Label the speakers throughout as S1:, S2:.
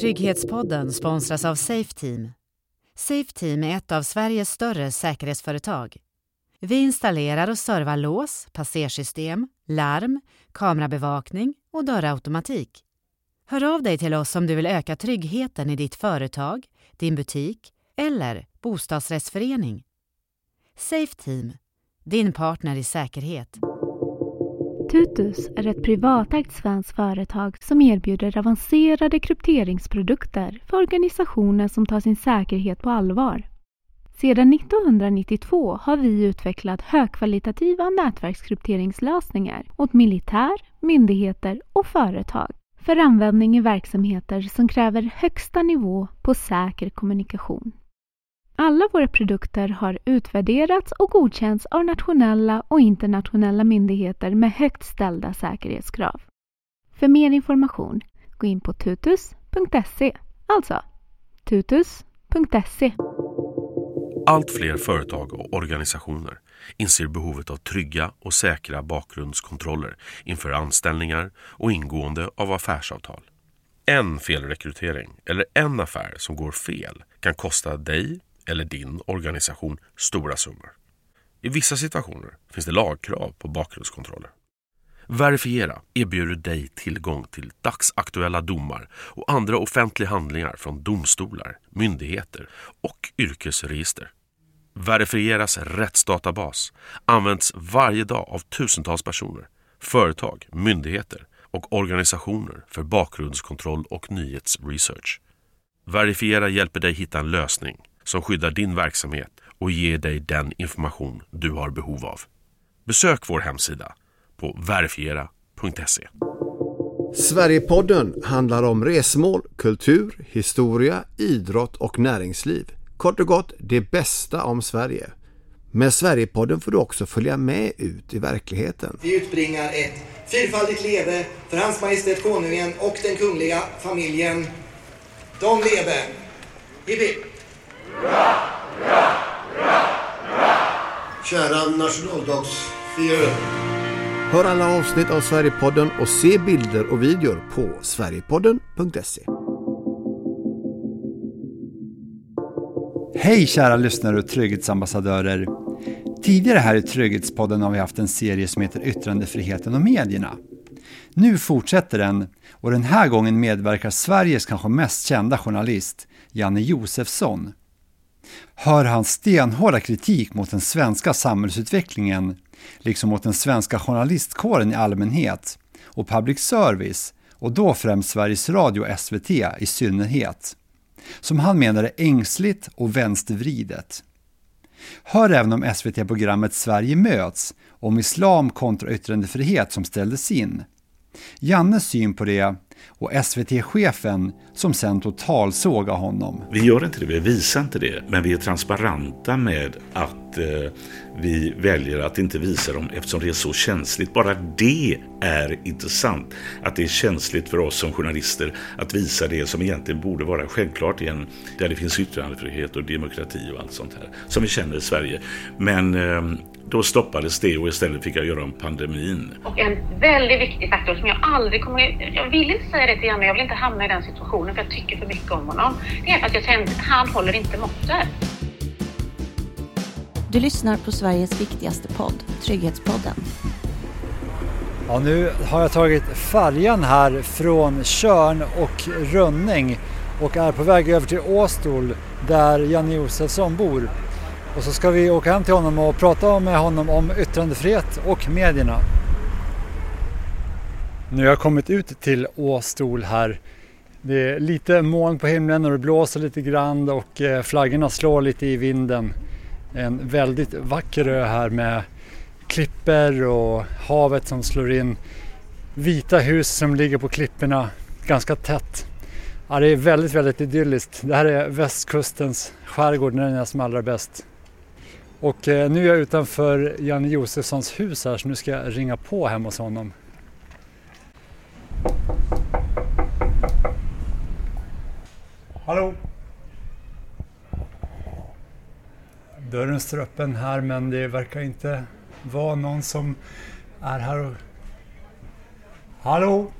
S1: Trygghetspodden sponsras av Safeteam. Safeteam är ett av Sveriges större säkerhetsföretag. Vi installerar och servar lås, passersystem, larm, kamerabevakning och dörrautomatik. Hör av dig till oss om du vill öka tryggheten i ditt företag, din butik eller bostadsrättsförening. Safeteam, din partner i säkerhet.
S2: Tutus är ett privatägt svenskt företag som erbjuder avancerade krypteringsprodukter för organisationer som tar sin säkerhet på allvar. Sedan 1992 har vi utvecklat högkvalitativa nätverkskrypteringslösningar åt militär, myndigheter och företag för användning i verksamheter som kräver högsta nivå på säker kommunikation. Alla våra produkter har utvärderats och godkänts av nationella och internationella myndigheter med högt ställda säkerhetskrav. För mer information, gå in på tutus.se. Alltså, tutus.se.
S3: Allt fler företag och organisationer inser behovet av trygga och säkra bakgrundskontroller inför anställningar och ingående av affärsavtal. En felrekrytering eller en affär som går fel kan kosta dig eller din organisation stora summor. I vissa situationer finns det lagkrav på bakgrundskontroller. Verifiera erbjuder dig tillgång till dagsaktuella domar och andra offentliga handlingar från domstolar, myndigheter och yrkesregister. Verifieras rättsdatabas används varje dag av tusentals personer, företag, myndigheter och organisationer för bakgrundskontroll och nyhetsresearch. Verifiera hjälper dig hitta en lösning som skyddar din verksamhet och ger dig den information du har behov av. Besök vår hemsida på verifiera.se.
S4: Sverigepodden handlar om resmål, kultur, historia, idrott och näringsliv. Kort och gott det bästa om Sverige. Med Sverigepodden får du också följa med ut i verkligheten.
S5: Vi utbringar ett fyrfaldigt leve för Hans Majestät Konungen och den kungliga familjen. De leve! Hipp hipp!
S6: Kära nationaldagsfirare.
S4: Hör alla avsnitt av Sverigepodden och se bilder och videor på Sverigepodden.se.
S7: Hej kära lyssnare och trygghetsambassadörer. Tidigare här i Trygghetspodden har vi haft en serie som heter Yttrandefriheten och medierna. Nu fortsätter den och den här gången medverkar Sveriges kanske mest kända journalist, Janne Josefsson. Hör hans stenhårda kritik mot den svenska samhällsutvecklingen, liksom mot den svenska journalistkåren i allmänhet och public service, och då främst Sveriges Radio och SVT i synnerhet, som han menar är ängsligt och vänstervridet. Hör även om SVT-programmet Sverige möts, om islam kontra yttrandefrihet som ställdes in. Jannes syn på det och SVT-chefen som sen totalsågar honom.
S8: Vi gör inte det, vi visar inte det, men vi är transparenta med att eh, vi väljer att inte visa dem eftersom det är så känsligt. Bara det är intressant, att det är känsligt för oss som journalister att visa det som egentligen borde vara självklart igen, där det finns yttrandefrihet och demokrati och allt sånt här som vi känner i Sverige. Men eh, då stoppades det och istället fick jag göra om pandemin.
S9: Och en väldigt viktig faktor som jag aldrig kommer... Jag vill inte säga det till Janne, jag vill inte hamna i den situationen för jag tycker för mycket om honom. Det är för att jag känner att han håller inte måttet.
S10: Du lyssnar på Sveriges viktigaste podd, Trygghetspodden.
S7: Ja, nu har jag tagit färjan här från Körn och Rönning och är på väg över till Åstol där Janne Josefsson bor. Och så ska vi åka hem till honom och prata med honom om yttrandefrihet och medierna. Nu har jag kommit ut till Åstol här. Det är lite moln på himlen och det blåser lite grann och eh, flaggorna slår lite i vinden. En väldigt vacker ö här med klipper och havet som slår in. Vita hus som ligger på klipporna ganska tätt. Ja, det är väldigt, väldigt idylliskt. Det här är västkustens skärgård när den är som allra bäst. Och eh, nu är jag utanför Janne Josefssons hus här så nu ska jag ringa på hemma hos honom. Hallå? Dörren står öppen här men det verkar inte vara någon som är här och... Hallå?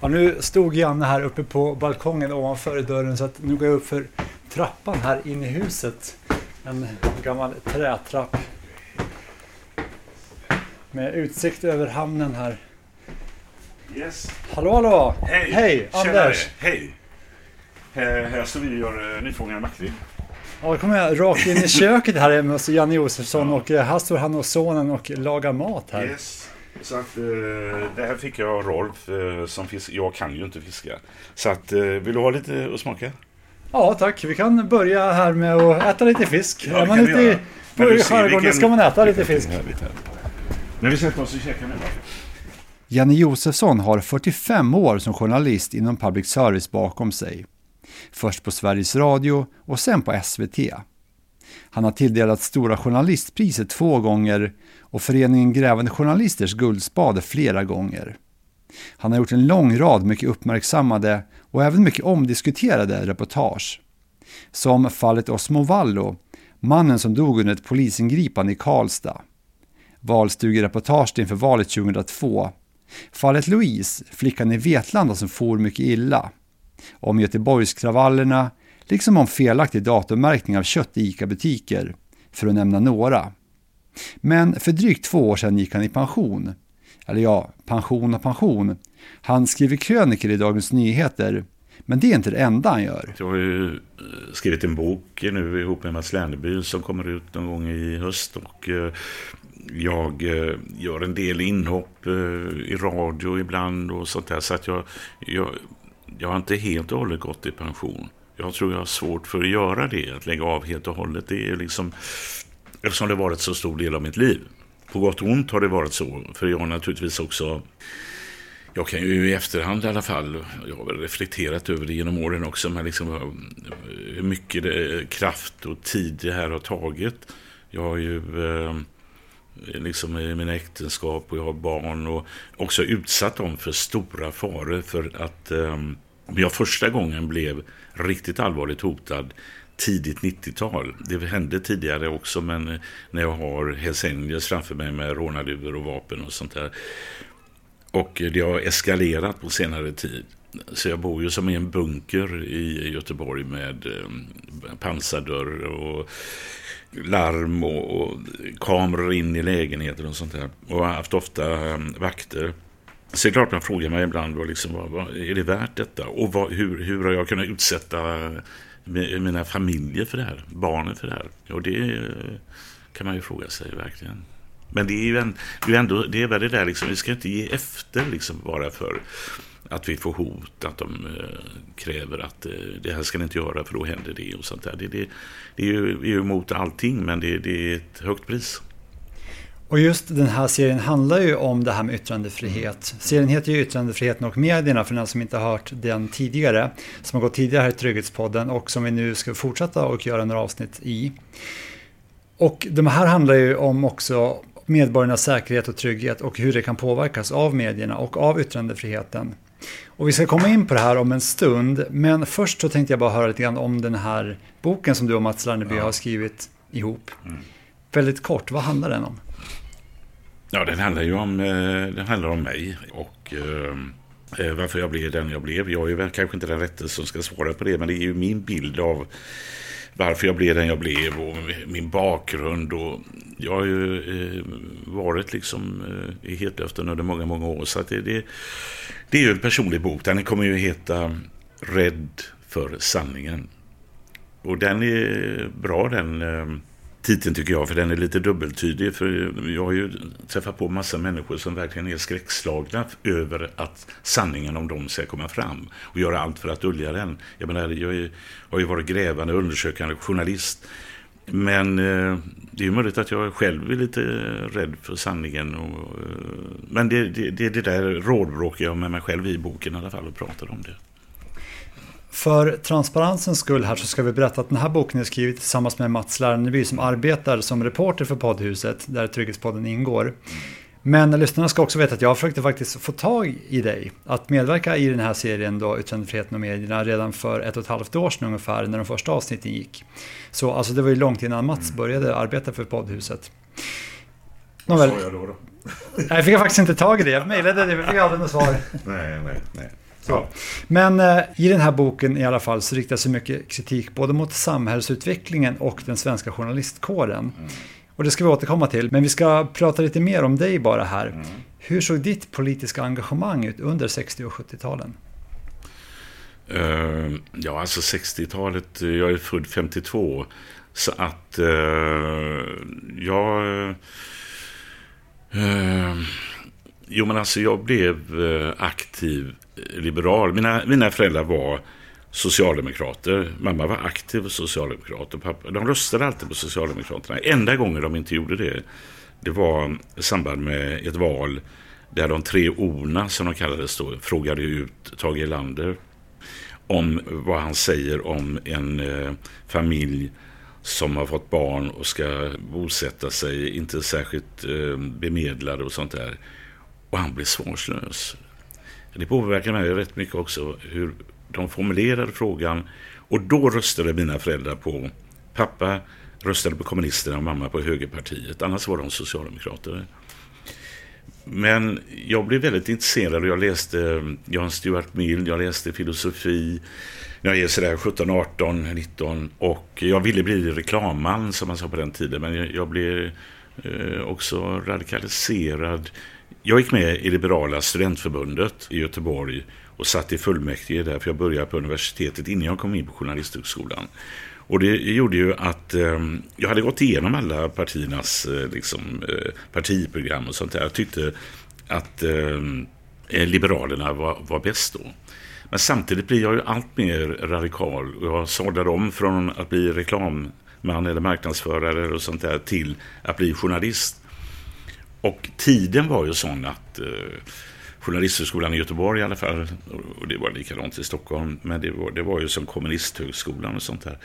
S7: Ja, nu stod Janne här uppe på balkongen ovanför dörren så att nu går jag upp för trappan här in i huset. En gammal trätrapp. Med utsikt över hamnen här.
S8: Yes.
S7: Hallå hallå!
S8: Hej!
S7: Hej! Anders!
S8: Hej! Här, här står vi och gör uh, nyfångad makrill.
S7: Ja, då kommer jag rakt in i köket här med oss Janne Josefsson och eh, här står han och sonen och lagar mat här.
S8: Yes. Så att uh, det här fick jag av Rolf uh, som fisk. Jag kan ju inte fiska. Så att uh, vill du ha lite att smaka?
S7: Ja tack, vi kan börja här med att äta lite fisk.
S8: Ja,
S7: är man ute i skärgården ska man äta lite fisk.
S8: Men vi sätter oss och käkar nu?
S7: Janne Josefsson har 45 år som journalist inom public service bakom sig. Först på Sveriges Radio och sen på SVT. Han har tilldelats Stora Journalistpriset två gånger och Föreningen Grävande Journalisters Guldspade flera gånger. Han har gjort en lång rad mycket uppmärksammade och även mycket omdiskuterade reportage. Som fallet Osmo Vallo, mannen som dog under ett polisingripande i Karlstad. Valstugereportaget inför valet 2002. Fallet Louise, flickan i Vetlanda som for mycket illa. Om Göteborgskravallerna, liksom om felaktig datummärkning av kött i ICA-butiker, för att nämna några. Men för drygt två år sedan gick han i pension. Eller ja, pension och pension. Han skriver kröniker i Dagens Nyheter, men det är inte det enda han gör.
S8: Jag har ju eh, skrivit en bok nu ihop med Mats Lerneby som kommer ut någon gång i höst. Och eh, jag eh, gör en del inhopp i radio ibland och sånt där. Så att jag, jag, jag har inte helt och hållet gått i pension. Jag tror jag har svårt för att göra det, att lägga av helt och hållet. Det är liksom, eftersom det har varit så stor del av mitt liv. På gott och ont har det varit så, för jag har naturligtvis också jag kan ju i efterhand i alla fall, jag har väl reflekterat över det genom åren också, men liksom eh, hur mycket det, eh, kraft och tid det här har tagit. Jag har ju eh, liksom i mina äktenskap och jag har barn och också utsatt dem för stora faror för att eh, jag första gången blev riktigt allvarligt hotad tidigt 90-tal. Det hände tidigare också, men när jag har Hells Angels framför mig med rånarluvor och vapen och sånt där. Och det har eskalerat på senare tid. Så jag bor ju som i en bunker i Göteborg med eh, pansardörr och larm och, kameror in i lägenheter och sånt där. Och har haft ofta eh, vakter. Så det är klart man frågar mig ibland, vad liksom, vad, vad, är det värt detta? Och vad, hur, hur har jag kunnat utsätta mina familjer för det här? Barnen för det här? Och det eh, kan man ju fråga sig verkligen. Men det är ju en, det är ändå, det är väl det där liksom, vi ska inte ge efter liksom bara för att vi får hot, att de eh, kräver att eh, det här ska ni inte göra för då händer det och sånt där. Det, det, det är ju, vi är emot allting men det, det är ett högt pris.
S7: Och just den här serien handlar ju om det här med yttrandefrihet. Serien heter ju Yttrandefriheten och medierna för den som inte har hört den tidigare. Som har gått tidigare här i Trygghetspodden och som vi nu ska fortsätta och göra några avsnitt i. Och de här handlar ju om också medborgarnas säkerhet och trygghet och hur det kan påverkas av medierna och av yttrandefriheten. Och vi ska komma in på det här om en stund, men först så tänkte jag bara höra lite grann om den här boken som du och Mats Lerneby har skrivit ihop. Väldigt kort, vad handlar den om?
S8: Ja, den handlar ju om, eh, den handlar om mig och eh, eh, varför jag blev den jag blev. Jag är väl kanske inte den rätte som ska svara på det, men det är ju min bild av varför jag blev den jag blev och min bakgrund. Och jag har ju eh, varit liksom eh, i hetluften under många, många år. Så att det, det, det är ju en personlig bok. Den kommer ju heta Rädd för sanningen. Och den är bra den eh, titeln tycker jag, för den är lite dubbeltydig. För jag har ju träffat på massa människor som verkligen är skräckslagna över att sanningen om dem ska komma fram och göra allt för att dölja den. Jag menar, jag är, har ju varit grävande, undersökande journalist. Men eh, det är ju möjligt att jag själv är lite rädd för sanningen. Och, eh, men det, det, det, det där rådbråkar jag med mig själv i boken i alla fall och pratar om det.
S7: För transparensens skull här så ska vi berätta att den här boken är skriven tillsammans med Mats Lerneby som arbetar som reporter för poddhuset där Trygghetspodden ingår. Men lyssnarna ska också veta att jag försökte faktiskt få tag i dig att medverka i den här serien då Yttrandefriheten och medierna redan för ett och ett halvt år sedan ungefär när de första avsnitten gick. Så alltså det var ju långt innan Mats började arbeta för poddhuset. Nåväl.
S8: Vad sa jag då? då?
S7: Nej, jag fick faktiskt inte tag i det. Jag mejlade det men fick aldrig något svar.
S8: Nej, nej, nej.
S7: Ja. Men eh, i den här boken i alla fall så riktas så mycket kritik både mot samhällsutvecklingen och den svenska journalistkåren. Mm. Och det ska vi återkomma till, men vi ska prata lite mer om dig bara här. Mm. Hur såg ditt politiska engagemang ut under 60 och 70-talen?
S8: Uh, ja, alltså 60-talet, jag är född 52. Så att uh, jag... Uh, jo, men alltså jag blev aktiv liberal. Mina, mina föräldrar var socialdemokrater. Mamma var aktiv socialdemokrat och pappa, de röstade alltid på Socialdemokraterna. Enda gången de inte gjorde det, det var i samband med ett val där de tre orna, som de kallades då, frågade ut Tage Erlander om vad han säger om en eh, familj som har fått barn och ska bosätta sig, inte särskilt eh, bemedlade och sånt där. Och han blir svarslös. Det påverkar mig rätt mycket också hur de formulerade frågan och då röstade mina föräldrar på pappa röstade på kommunisterna och mamma på högerpartiet. Annars var de socialdemokrater. Men jag blev väldigt intresserad och jag läste John Jan Stuart Mill, jag läste filosofi. när Jag är sådär 17, 18, 19 och jag ville bli reklamman som man sa på den tiden. Men jag, blev eh, också radikaliserad. Jag gick med i Liberala studentförbundet i Göteborg och satt i fullmäktige där, för jag började på universitetet innan jag kom in på Journalisthögskolan. Och det gjorde ju att eh, jag hade gått igenom alla partiernas eh, liksom, eh, partiprogram och sånt där. Jag tyckte att ehm, eh, Liberalerna var, var bäst då. Men samtidigt blir jag ju allt mer radikal. Jag sadlade om från att bli reklamman eller marknadsförare och sånt där till att bli journalist. Och tiden var ju sån att eh, Journalisthögskolan i Göteborg i alla fall. Och det var likadant i Stockholm. Men det var, det var ju som kommunisthögskolan och sånt där.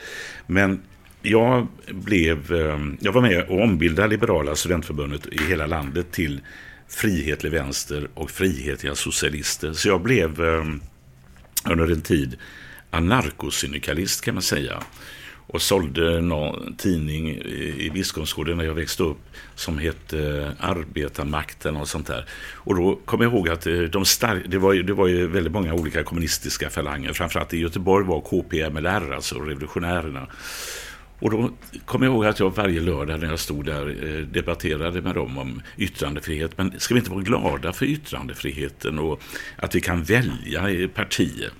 S8: Men jag, blev, eh, jag var med och ombildade Liberala studentförbundet i hela landet till Frihetlig vänster och Frihetliga socialister. Så jag blev eh, under en tid anarkosyndikalist kan man säga och sålde någon tidning i Biskopsgården när jag växte upp som hette eh, Arbetarmakten och sånt där. Och då kom jag ihåg att eh, de star- det, var, det var ju väldigt många olika kommunistiska falanger. Framförallt i Göteborg var KPMLR, alltså revolutionärerna. Och då kom jag ihåg att jag varje lördag när jag stod där eh, debatterade med dem om yttrandefrihet. Men ska vi inte vara glada för yttrandefriheten och att vi kan välja partier?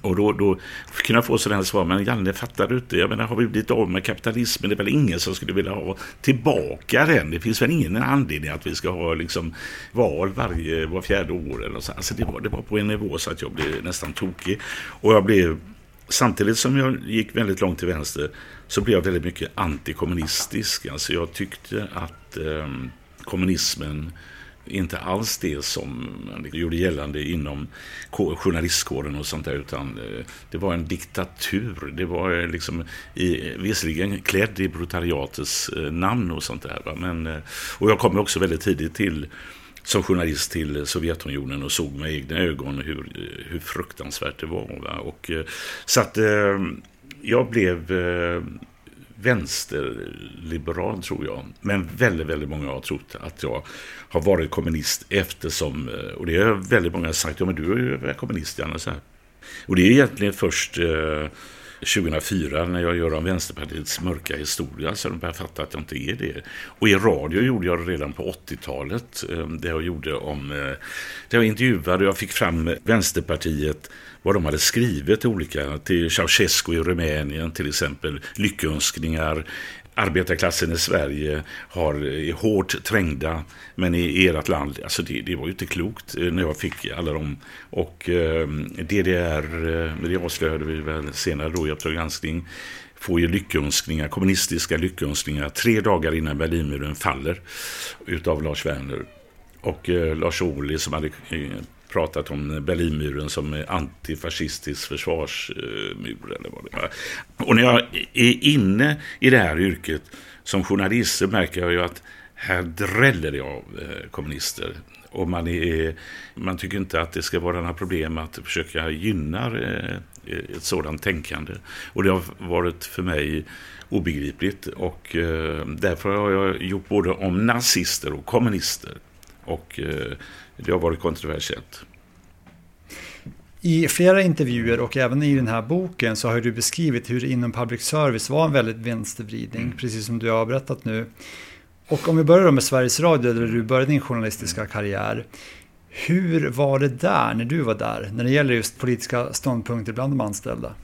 S8: Och då, då kunde jag få sådana svar, men Janne fattar du inte? Jag menar, har vi blivit av med kapitalismen? Det är väl ingen som skulle vilja ha tillbaka den? Det finns väl ingen anledning att vi ska ha liksom val varje, var fjärde år eller så. Alltså det var, det var på en nivå så att jag blev nästan tokig. Och jag blev, samtidigt som jag gick väldigt långt till vänster, så blev jag väldigt mycket antikommunistisk. Alltså jag tyckte att eh, kommunismen inte alls det som man gjorde gällande inom journalistkåren och sånt där, utan eh, det var en diktatur. Det var eh, liksom i, visserligen klädd i brutariatets eh, namn och sånt där. Va? Men, och jag kom också väldigt tidigt till som journalist till Sovjetunionen och såg med egna ögon hur, hur fruktansvärt det var. Va? Och, så att jag blev vänsterliberal tror jag. Men väldigt, väldigt många har trott att jag har varit kommunist eftersom, eh, och det har väldigt många sagt, ja men du är ju kommunist Janne. Och det är egentligen först eh, 2004 när jag gör om Vänsterpartiets mörka historia så de börjar fatta att jag inte är det. Och i radio gjorde jag det redan på 80-talet. Eh, det jag gjorde om, Det där jag intervjuade och jag fick fram Vänsterpartiet vad de hade skrivit till olika, till Ceausescu i Rumänien till exempel, lyckönskningar, arbetarklassen i Sverige har, är hårt trängda, men i ert land, alltså det, det var ju inte klokt eh, när jag fick alla dem. Och ehm, eh, DDR, det avslöjade vi väl senare då i Uppdrag granskning, får ju lyckönskningar, kommunistiska lyckönskningar tre dagar innan Berlinmuren faller utav Lars Werner. Och eh, Lars Ohly som hade eh, pratat om Berlinmuren som antifascistisk försvarsmur. Eller vad det var. Och när jag är inne i det här yrket som journalist så märker jag ju att här dräller det av eh, kommunister. Och man, är, man tycker inte att det ska vara några problem att försöka gynna eh, eh, ett sådant tänkande. Och det har varit för mig obegripligt. Och därför har jag gjort både om nazister och kommunister. Och det har varit kontroversiellt.
S7: I flera intervjuer och även i den här boken så har du beskrivit hur det inom public service var en väldigt vänstervridning, mm. precis som du har berättat nu. Och om vi börjar med Sveriges Radio, där du började din journalistiska karriär. Hur var det där, när du var där, när det gäller just politiska ståndpunkter bland de anställda?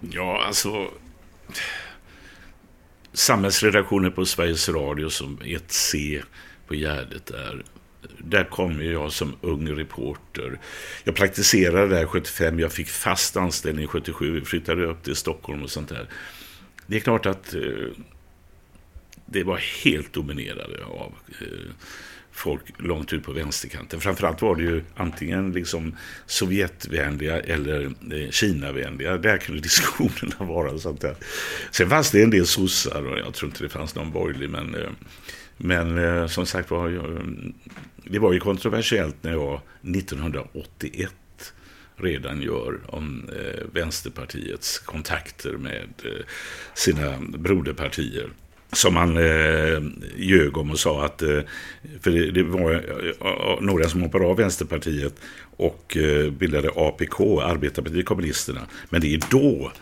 S8: Ja, alltså... Samhällsredaktionen på Sveriges Radio som 1C på Gärdet där. Där kom jag som ung reporter. Jag praktiserade där 75, jag fick fast anställning 77, flyttade upp till Stockholm och sånt där. Det är klart att eh, det var helt dominerade av eh, folk långt ut på vänsterkanten. Framförallt var det ju antingen liksom Sovjetvänliga eller eh, Kinavänliga. Där kunde diskussionerna vara. Sånt där. Sen fanns det en del sossar och jag tror inte det fanns någon borgerlig. Men, eh, men eh, som sagt var, det var ju kontroversiellt när jag 1981 redan gör om eh, Vänsterpartiets kontakter med eh, sina broderpartier som han eh, ljög om och sa att, eh, för det, det var eh, eh några som hoppade av Vänsterpartiet och eh, bildade APK, Arbetarpartiet kommunisterna. Men det är då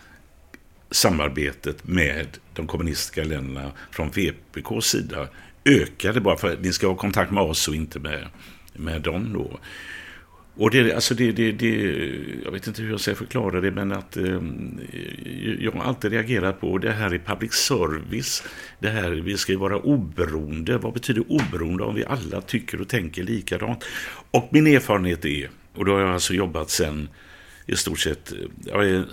S8: samarbetet med de kommunistiska länderna från VPKs sida ökade bara för att ni ska ha kontakt med oss och inte med, med dem då. Och det, alltså det, det, det, jag vet inte hur jag ska förklara det, men att eh, jag har alltid reagerat på det här i public service. Det här, vi ska ju vara oberoende. Vad betyder oberoende om vi alla tycker och tänker likadant? Och min erfarenhet är, och då har jag alltså jobbat sen i stort sett, jag är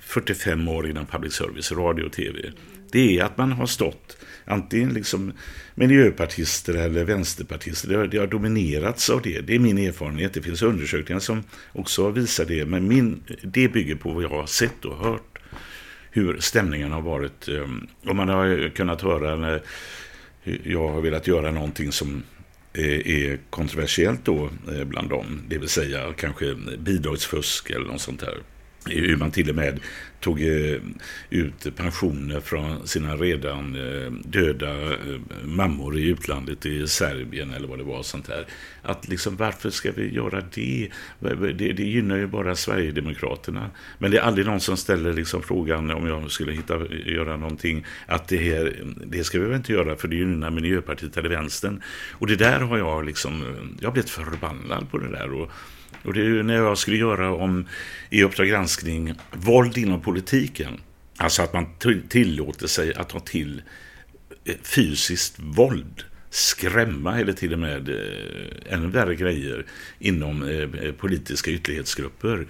S8: 45 år inom public service, radio och tv. Det är att man har stått antingen liksom miljöpartister eller vänsterpartister. Det har, det har dominerats av det. Det är min erfarenhet. Det finns undersökningar som också visar det. Men min, det bygger på vad jag har sett och hört. Hur stämningen har varit. Om och man har kunnat höra när jag har velat göra någonting som eh, är kontroversiellt då eh, bland dem. Det vill säga kanske bidragsfusk eller något sånt där hur man till och med tog eh, ut pensioner från sina redan eh, döda eh, mammor i utlandet i Serbien eller vad det var sånt här. Att liksom varför ska vi göra det? Det, det gynnar ju bara Sverigedemokraterna. Men det är aldrig någon som ställer liksom frågan om jag skulle hitta, göra någonting att det här, det ska vi väl inte göra för det gynnar Miljöpartiet eller vänstern. Och det där har jag liksom, jag har blivit förbannad på det där och och det är när jag skulle göra om i Uppdrag granskning våld inom politiken. Alltså att man tillåter sig att ta till eh, fysiskt våld skrämma eller till och med eh, ännu värre grejer inom eh, eh politiska ytterlighetsgrupper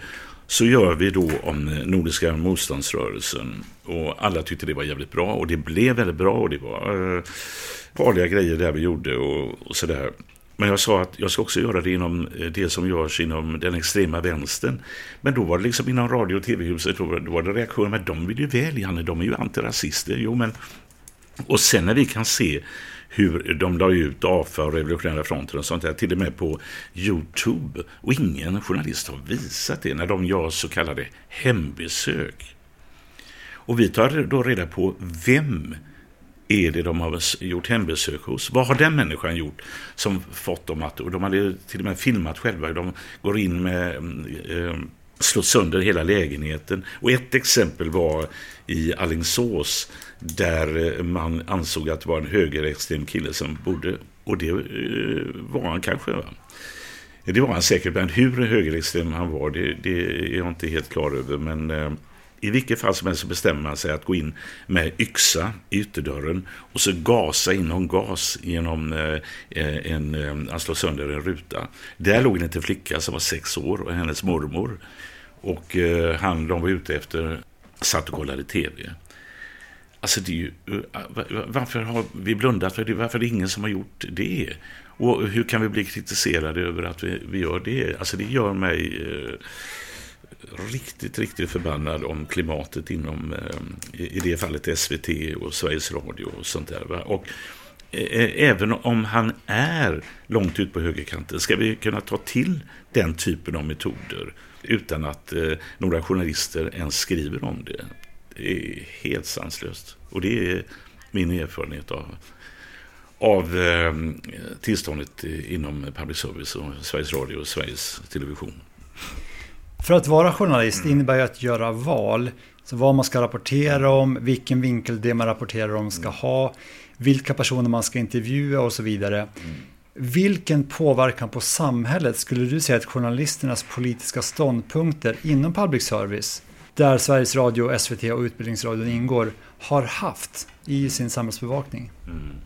S8: så gör vi då om eh, Nordiska motståndsrörelsen och alla tyckte det var jävligt bra och det blev väldigt bra och det var farliga grejer där vi gjorde och, och sådär. Men jag sa att jag ska också göra det inom eh, det som görs inom den extrema vänstern. Men då var det liksom inom radio- och tv-huset, då var det reaktioner, men de vill ju väl, Janne, de är ju antirasister. Jo, men... Och sen när vi kan se hur de la ut AFA och Revolutionära fronten och sånt där, till och med på Youtube. Och ingen journalist har visat det när de gör så kallade hembesök. Och vi tar då reda på vem är det de har gjort hembesök hos? Vad har den människan gjort som fått dem att... Och de hade till och med filmat själva. De går in med... Eh, slår sönder hela lägenheten. Och ett exempel var i Allingsås där eh, man ansåg att det var en högerextrem kille som bodde. Och det eh, var han kanske. Va? Det var han säkert, men hur högerextrem han var det, det är jag inte helt klar över. Men eh, i vilket fall som helst så bestämmer man sig att gå in med yxa i ytterdörren och så gasa in någon gas genom eh, eh en, eh, han slår sönder en ruta. Där låg en liten flicka som var sex år och hennes mormor. Och eh, han de var ute efter satt och kollade tv. Alltså det är ju, eh, varför har vi blundat för det? Varför är det ingen som har gjort det? Och hur kan vi bli kritiserade över att vi, vi gör det? Alltså det gör mig eh, riktigt, riktigt förbannad om klimatet inom, eh, i det fallet SVT och Sveriges Radio och sånt där. Va? Och eh, eh, även om han är långt ut på högerkanten ska vi kunna ta till den typen av metoder utan att några journalister ens skriver om det. Det är helt sanslöst. Och det är min erfarenhet av, av eh, tillståndet inom public service och Sveriges Radio och Sveriges Television.
S7: För att vara journalist innebär ju att göra val. Så vad man ska rapportera om, vilken vinkel det man rapporterar om ska ha, vilka personer man ska intervjua och så vidare. Vilken påverkan på samhället skulle du säga att journalisternas politiska ståndpunkter inom public service, där Sveriges Radio, SVT och Utbildningsradion ingår, har haft i sin samhällsbevakning?
S8: Mm.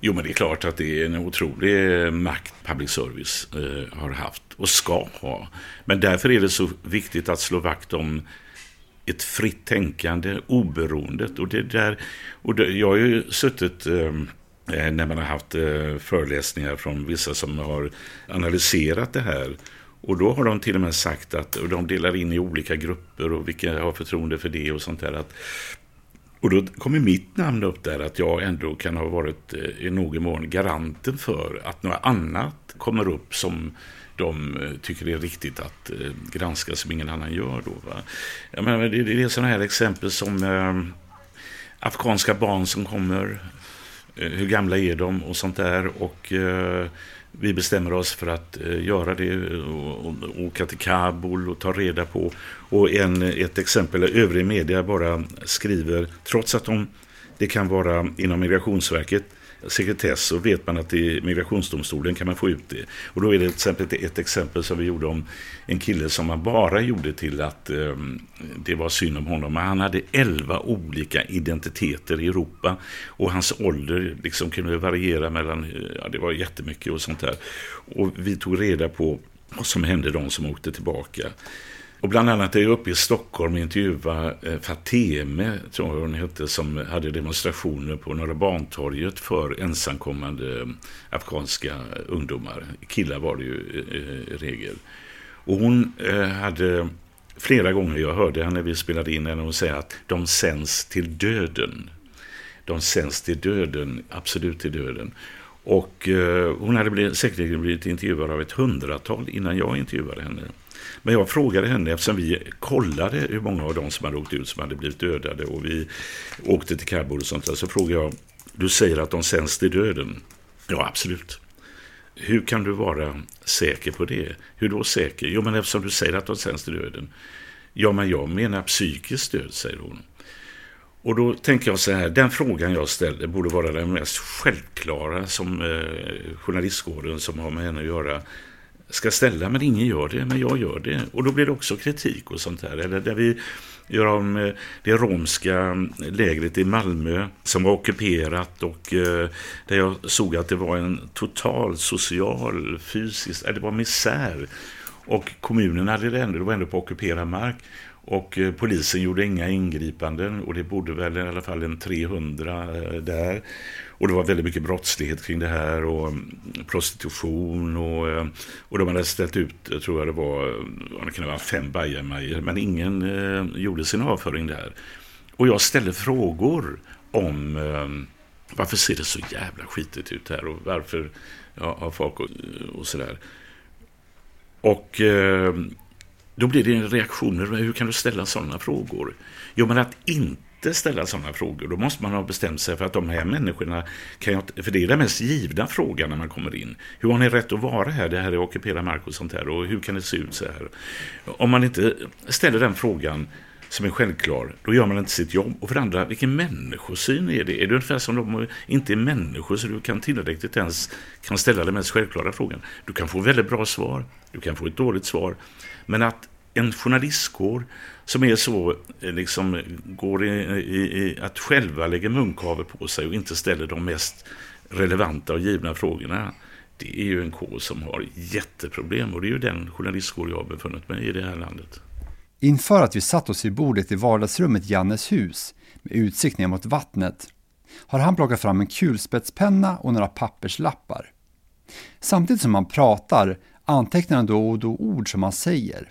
S8: Jo, men det är klart att det är en otrolig eh, makt public service eh, har haft och ska ha. Men därför är det så viktigt att slå vakt om ett fritt tänkande, oberoendet. Och det där, och det, jag har ju suttit eh, eh, när man har haft eh, föreläsningar från vissa som har analyserat det här. Och då har de till och med sagt att och de delar in i olika grupper och vilka har förtroende för det och sånt där. Att, och då kommer mitt namn upp där att jag ändå kan ha varit eh, i någon mån garanten för att något annat kommer upp som de eh, tycker det är riktigt att eh, granska som ingen annan gör. Då, va? Jag menar, det, är sådana här exempel som eh, afghanska barn som kommer, eh, hur gamla är de och sånt där. Och eh, vi bestämmer oss för att eh, göra det och, och, åka till Kabul och ta reda på. Och en, ett exempel, övrig media bara skriver, trots att de, det kan vara inom Migrationsverket, sekretess så vet man att i migrationsdomstolen kan man få ut det. Och då är det till exempel ett exempel som vi gjorde om en kille som man bara gjorde till att um, det var synd om honom. Men han hade elva olika identiteter i Europa och hans ålder liksom kunde variera mellan, eh, ja det var jättemycket och sånt där. Och vi tog reda på vad som hände de som åkte tillbaka. Och bland annat är jag uppe i Stockholm och intervjuade eh, Fateme, tror jag hon hette, som hade demonstrationer på Norra Bantorget för ensamkommande eh, afghanska ungdomar. Killar var det ju i regel. Och hon hade flera gånger, jag hörde henne vi spelade in henne, hon säga att de sänds till döden. De sänds till döden, absolut till döden. Och hon hade blivit, säkert blivit intervjuad av ett hundratal innan jag intervjuade henne. Men jag frågade henne, eftersom vi kollade hur många av dem som hade åkt ut som hade blivit dödade och vi åkte till Kabul och sånt där, så frågade jag, du säger att de sänds till döden. Ja, absolut. Hur kan du vara säker på det? Hur då säker? Jo, men eftersom du säger att de sänds till döden. Ja, men jag menar psykiskt död, säger hon. Och då tänker jag så här, den frågan jag ställde borde vara den mest självklara som eh, journalistkåren som har med henne att göra ska ställa, men ingen gör det, men jag gör det. Och då blir det också kritik och sånt här. Eller där vi gör om eh, det romska lägret i Malmö som var ockuperat och eh, där jag såg att det var en total social, fysisk, eh, det var misär. Och kommunen hade det ändå, det var ändå på ockuperad mark. Och polisen gjorde inga ingripanden och det bodde väl i alla fall en 300 där. Och det var väldigt mycket brottslighet kring det här och mm, prostitution och, eh, och de hade ställt ut, jag tror jag det var, det kunde vara fem bajamajor, men ingen eh, gjorde sin avföring där. Och jag ställde frågor om eh, varför ser det så jävla skitigt ut här och varför ja, har folk och, och sådär. Och eh, då blir det reaktioner, hur kan du ställa sådana frågor? Jo, men att inte ställa sådana frågor. Då måste man ha bestämt sig för att de här människorna kan jag, för det är den mest givna frågan när man kommer in. Hur har ni rätt att vara här? Det här är ockuperad mark och sånt här. Och hur kan det se ut så här? Om man inte ställer den frågan som är självklar, då gör man inte sitt jobb. Och för andra, vilken människosyn är det? Är det ungefär som de inte är människor så du kan tillräckligt ens kan ställa den mest självklara frågan? Du kan få väldigt bra svar, du kan få ett dåligt svar. Men att en journalistkår som är så, eh, liksom, går i, i, i att själva lägga munkavel på sig och inte ställer de mest relevanta och givna frågorna. Det är ju en kår som har jätteproblem och det är ju den journalistkår jag har befunnit mig i det här landet.
S7: Inför att vi satt oss vid bordet i vardagsrummet i Jannes hus med utsikt ner mot vattnet har han plockat fram en kulspetspenna och några papperslappar. Samtidigt som han pratar antecknar han då och då ord som han säger.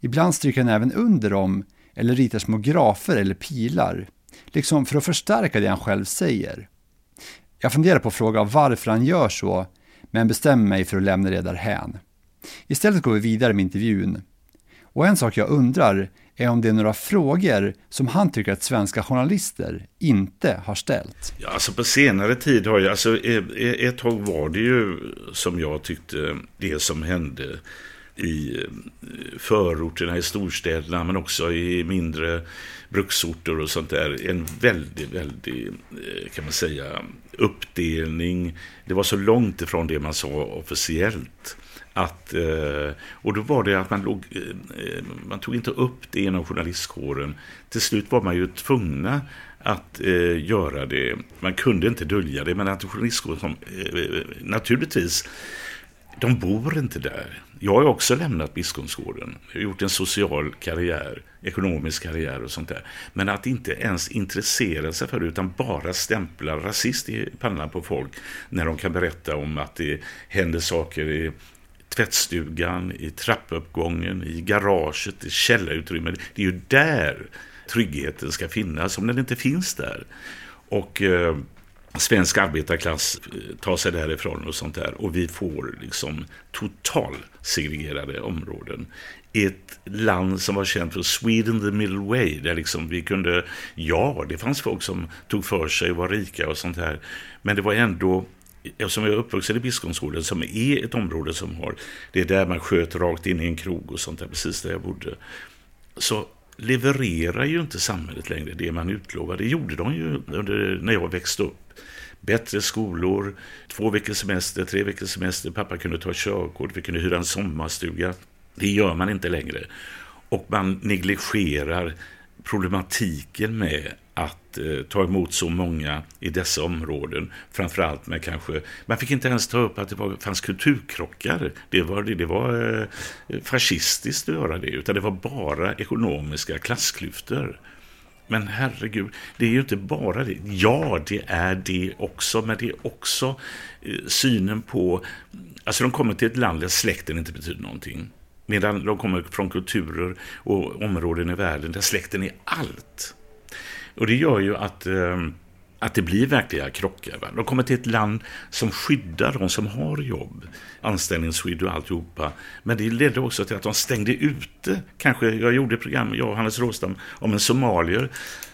S7: Ibland stryker han även under dem eller ritar små grafer eller pilar, liksom för att förstärka det han själv säger. Jag funderar på att fråga varför han gör så, men bestämmer mig för att lämna det därhän. Istället går vi vidare med intervjun. Och en sak jag undrar är om det är några frågor som han tycker att svenska journalister inte har ställt.
S8: Ja, alltså på senare tid har jag, alltså ett tag var det ju som jag tyckte det som hände i eh, förorterna i storstäderna men också i mindre bruksorter och sånt där. En väldigt, väldigt, eh, kan man säga, uppdelning. Det var så långt ifrån det man sa officiellt. Att, eh, och då var det att man, låg, man tog inte upp det inom journalistkåren. Till slut var man ju tvungna att eh, göra det. Man kunde inte dölja det, men att journalistkåren, eh, naturligtvis, de bor inte där. Jag har också lämnat Biskopsgården. Gjort en social karriär, ekonomisk karriär och sånt där. Men att inte ens intressera sig för det utan bara stämpla rasist i pannan på folk när de kan berätta om att det händer saker i tvättstugan, i trappuppgången, i garaget, i källarutrymmet. Det är ju där tryggheten ska finnas om den inte finns där. Och eh, svensk arbetarklass eh, tar sig därifrån och sånt där. Och vi får liksom total segregerade områden. Ett land som var känt för Sweden the middle way. Där liksom vi kunde, ja, det fanns folk som tog för sig och var rika och sånt här. Men det var ändå Eftersom jag är uppvuxen i Biskopsgården som är ett område som har, det är där man sköt rakt in i en krog och sånt där, precis där jag bodde. Så levererar ju inte samhället längre det man utlovade. Det gjorde de ju under, när jag växte upp. Bättre skolor, två veckors semester, tre veckors semester, pappa kunde ta körkort, vi kunde hyra en sommarstuga. Det gör man inte längre. Och man negligerar problematiken med Eh, ta emot så många i dessa områden. Framförallt med kanske, man fick inte ens ta upp att det var, fanns kulturkrockar. Det var, det, det var eh, fascistiskt att göra det, utan det var bara ekonomiska klassklyftor. Men herregud, det är ju inte bara det. Ja, det är det också, men det är också eh, synen på... Alltså de kommer till ett land där släkten inte betyder någonting. Medan de kommer från kulturer och områden i världen där släkten är allt. Och det gör ju att, eh, att det blir verkliga krockar. Va? De kommer till ett land som skyddar de som har jobb, anställningsskydd och alltihopa. Men det ledde också till att de stängde ute, kanske, jag gjorde program, jag och Hannes Råstam, om en somalier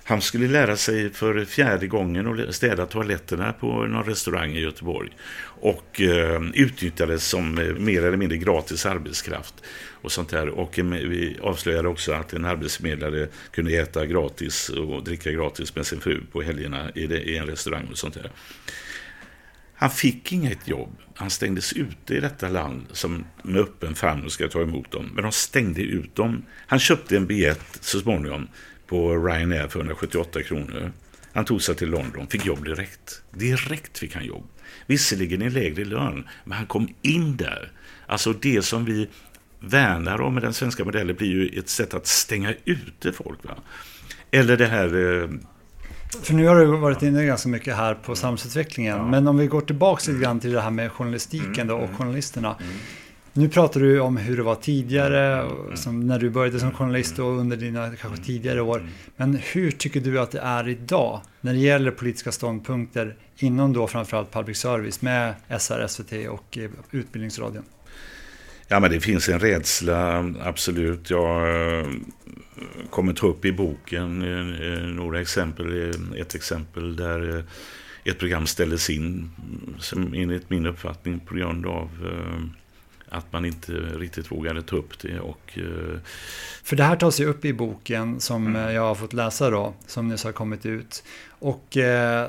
S8: han skulle lära sig för fjärde gången att städa toaletterna på någon restaurang i Göteborg. Och eh, utnyttjades som eh, mer eller mindre gratis arbetskraft. Och sånt där. Och eh, vi avslöjade också att en arbetsförmedlare kunde äta gratis och dricka gratis med sin fru på helgerna i, det, i en restaurang och sånt där. Han fick inget jobb. Han stängdes ute i detta land som med öppen famn ska ta emot dem. Men de stängde ut dem. Han köpte en biljett så småningom på Ryanair för 178 kronor. Han tog sig till London, fick jobb direkt. Direkt fick han jobb. Visserligen i lägre lön, men han kom in där. Alltså det som vi värnar om med den svenska modellen blir ju ett sätt att stänga ute folk. Va? Eller det här... Eh...
S7: För nu har du varit inne ganska mycket här på samhällsutvecklingen. Ja. Men om vi går tillbaka lite grann till det här med journalistiken då och mm. journalisterna. Mm. Nu pratar du om hur det var tidigare, mm. som när du började som journalist och under dina kanske tidigare år. Mm. Men hur tycker du att det är idag när det gäller politiska ståndpunkter inom då framförallt public service med SR, SVT och eh, Utbildningsradion?
S8: Ja, men det finns en rädsla, absolut. Jag eh, kommer ta upp i boken eh, några exempel. Ett exempel där ett program ställdes in, som enligt min uppfattning, på grund av att man inte riktigt vågade ta upp det. Och, eh,
S7: För det här tas ju upp i boken som mm. jag har fått läsa då, som nyss har kommit ut. Och eh,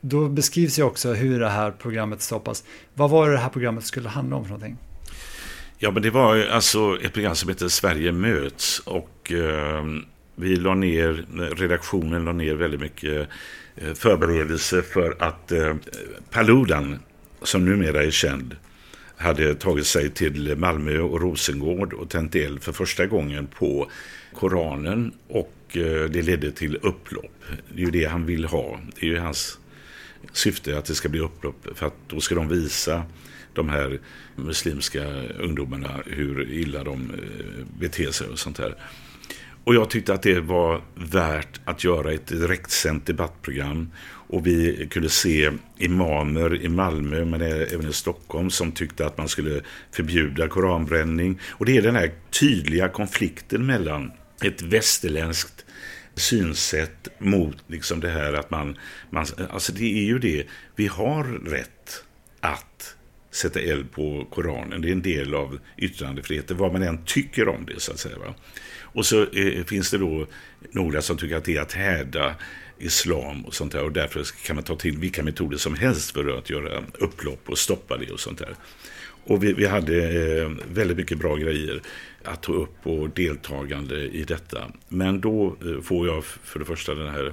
S7: då beskrivs ju också hur det här programmet stoppas. Vad var det det här programmet skulle handla om för någonting?
S8: Ja, men det var alltså ett program som heter Sverige möts och eh, vi la ner, redaktionen la ner väldigt mycket eh, förberedelse för att eh, Paludan, som numera är känd, hade tagit sig till Malmö och Rosengård och tänt eld för första gången på Koranen och eh, det ledde till upplopp. Det är ju det han vill ha. Det är ju hans syfte att det ska bli upplopp för att då ska de visa de här muslimska ungdomarna hur illa de eh, beter sig och sånt där. Och jag tyckte att det var värt att göra ett direktsänt debattprogram och vi kunde se imamer i Malmö men även i Stockholm som tyckte att man skulle förbjuda koranbränning. Och det är den här tydliga konflikten mellan ett västerländskt synsätt mot liksom det här att man, man... Alltså det är ju det, vi har rätt att sätta eld på Koranen. Det är en del av yttrandefriheten, vad man än tycker om det så att säga. Va? Och så eh, finns det då några som tycker att det är att härda islam och sånt där och därför kan man ta till vilka metoder som helst för att göra upplopp och stoppa det och sånt där. Och vi, vi hade eh, väldigt mycket bra grejer att ta upp och deltagande i detta. Men då eh, får jag för det första den här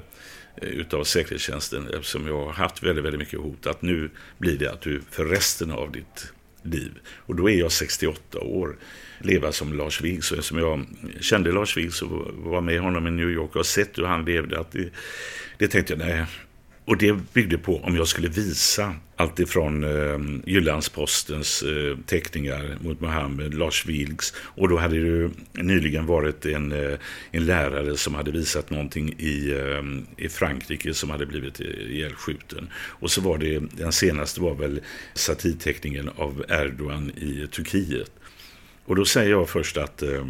S8: eh, utav säkerhetstjänsten eftersom jag har haft väldigt, väldigt mycket hot att nu blir det att du för resten av ditt liv och då är jag 68 år leva som Lars Vilks. Och eftersom jag kände Lars Vilks och var med honom i New York och sett hur han levde, att det, det tänkte jag, nej, och det byggde på om jag skulle visa allt ifrån eh, Jyllandspostens eh, teckningar mot Mohammed, Lars Vilks och då hade det nyligen varit en, eh, en lärare som hade visat någonting i, eh, i Frankrike som hade blivit eh, ihjälskjuten. Och så var det, den senaste var väl satirteckningen av Erdogan i Turkiet. Och då säger jag först att eh,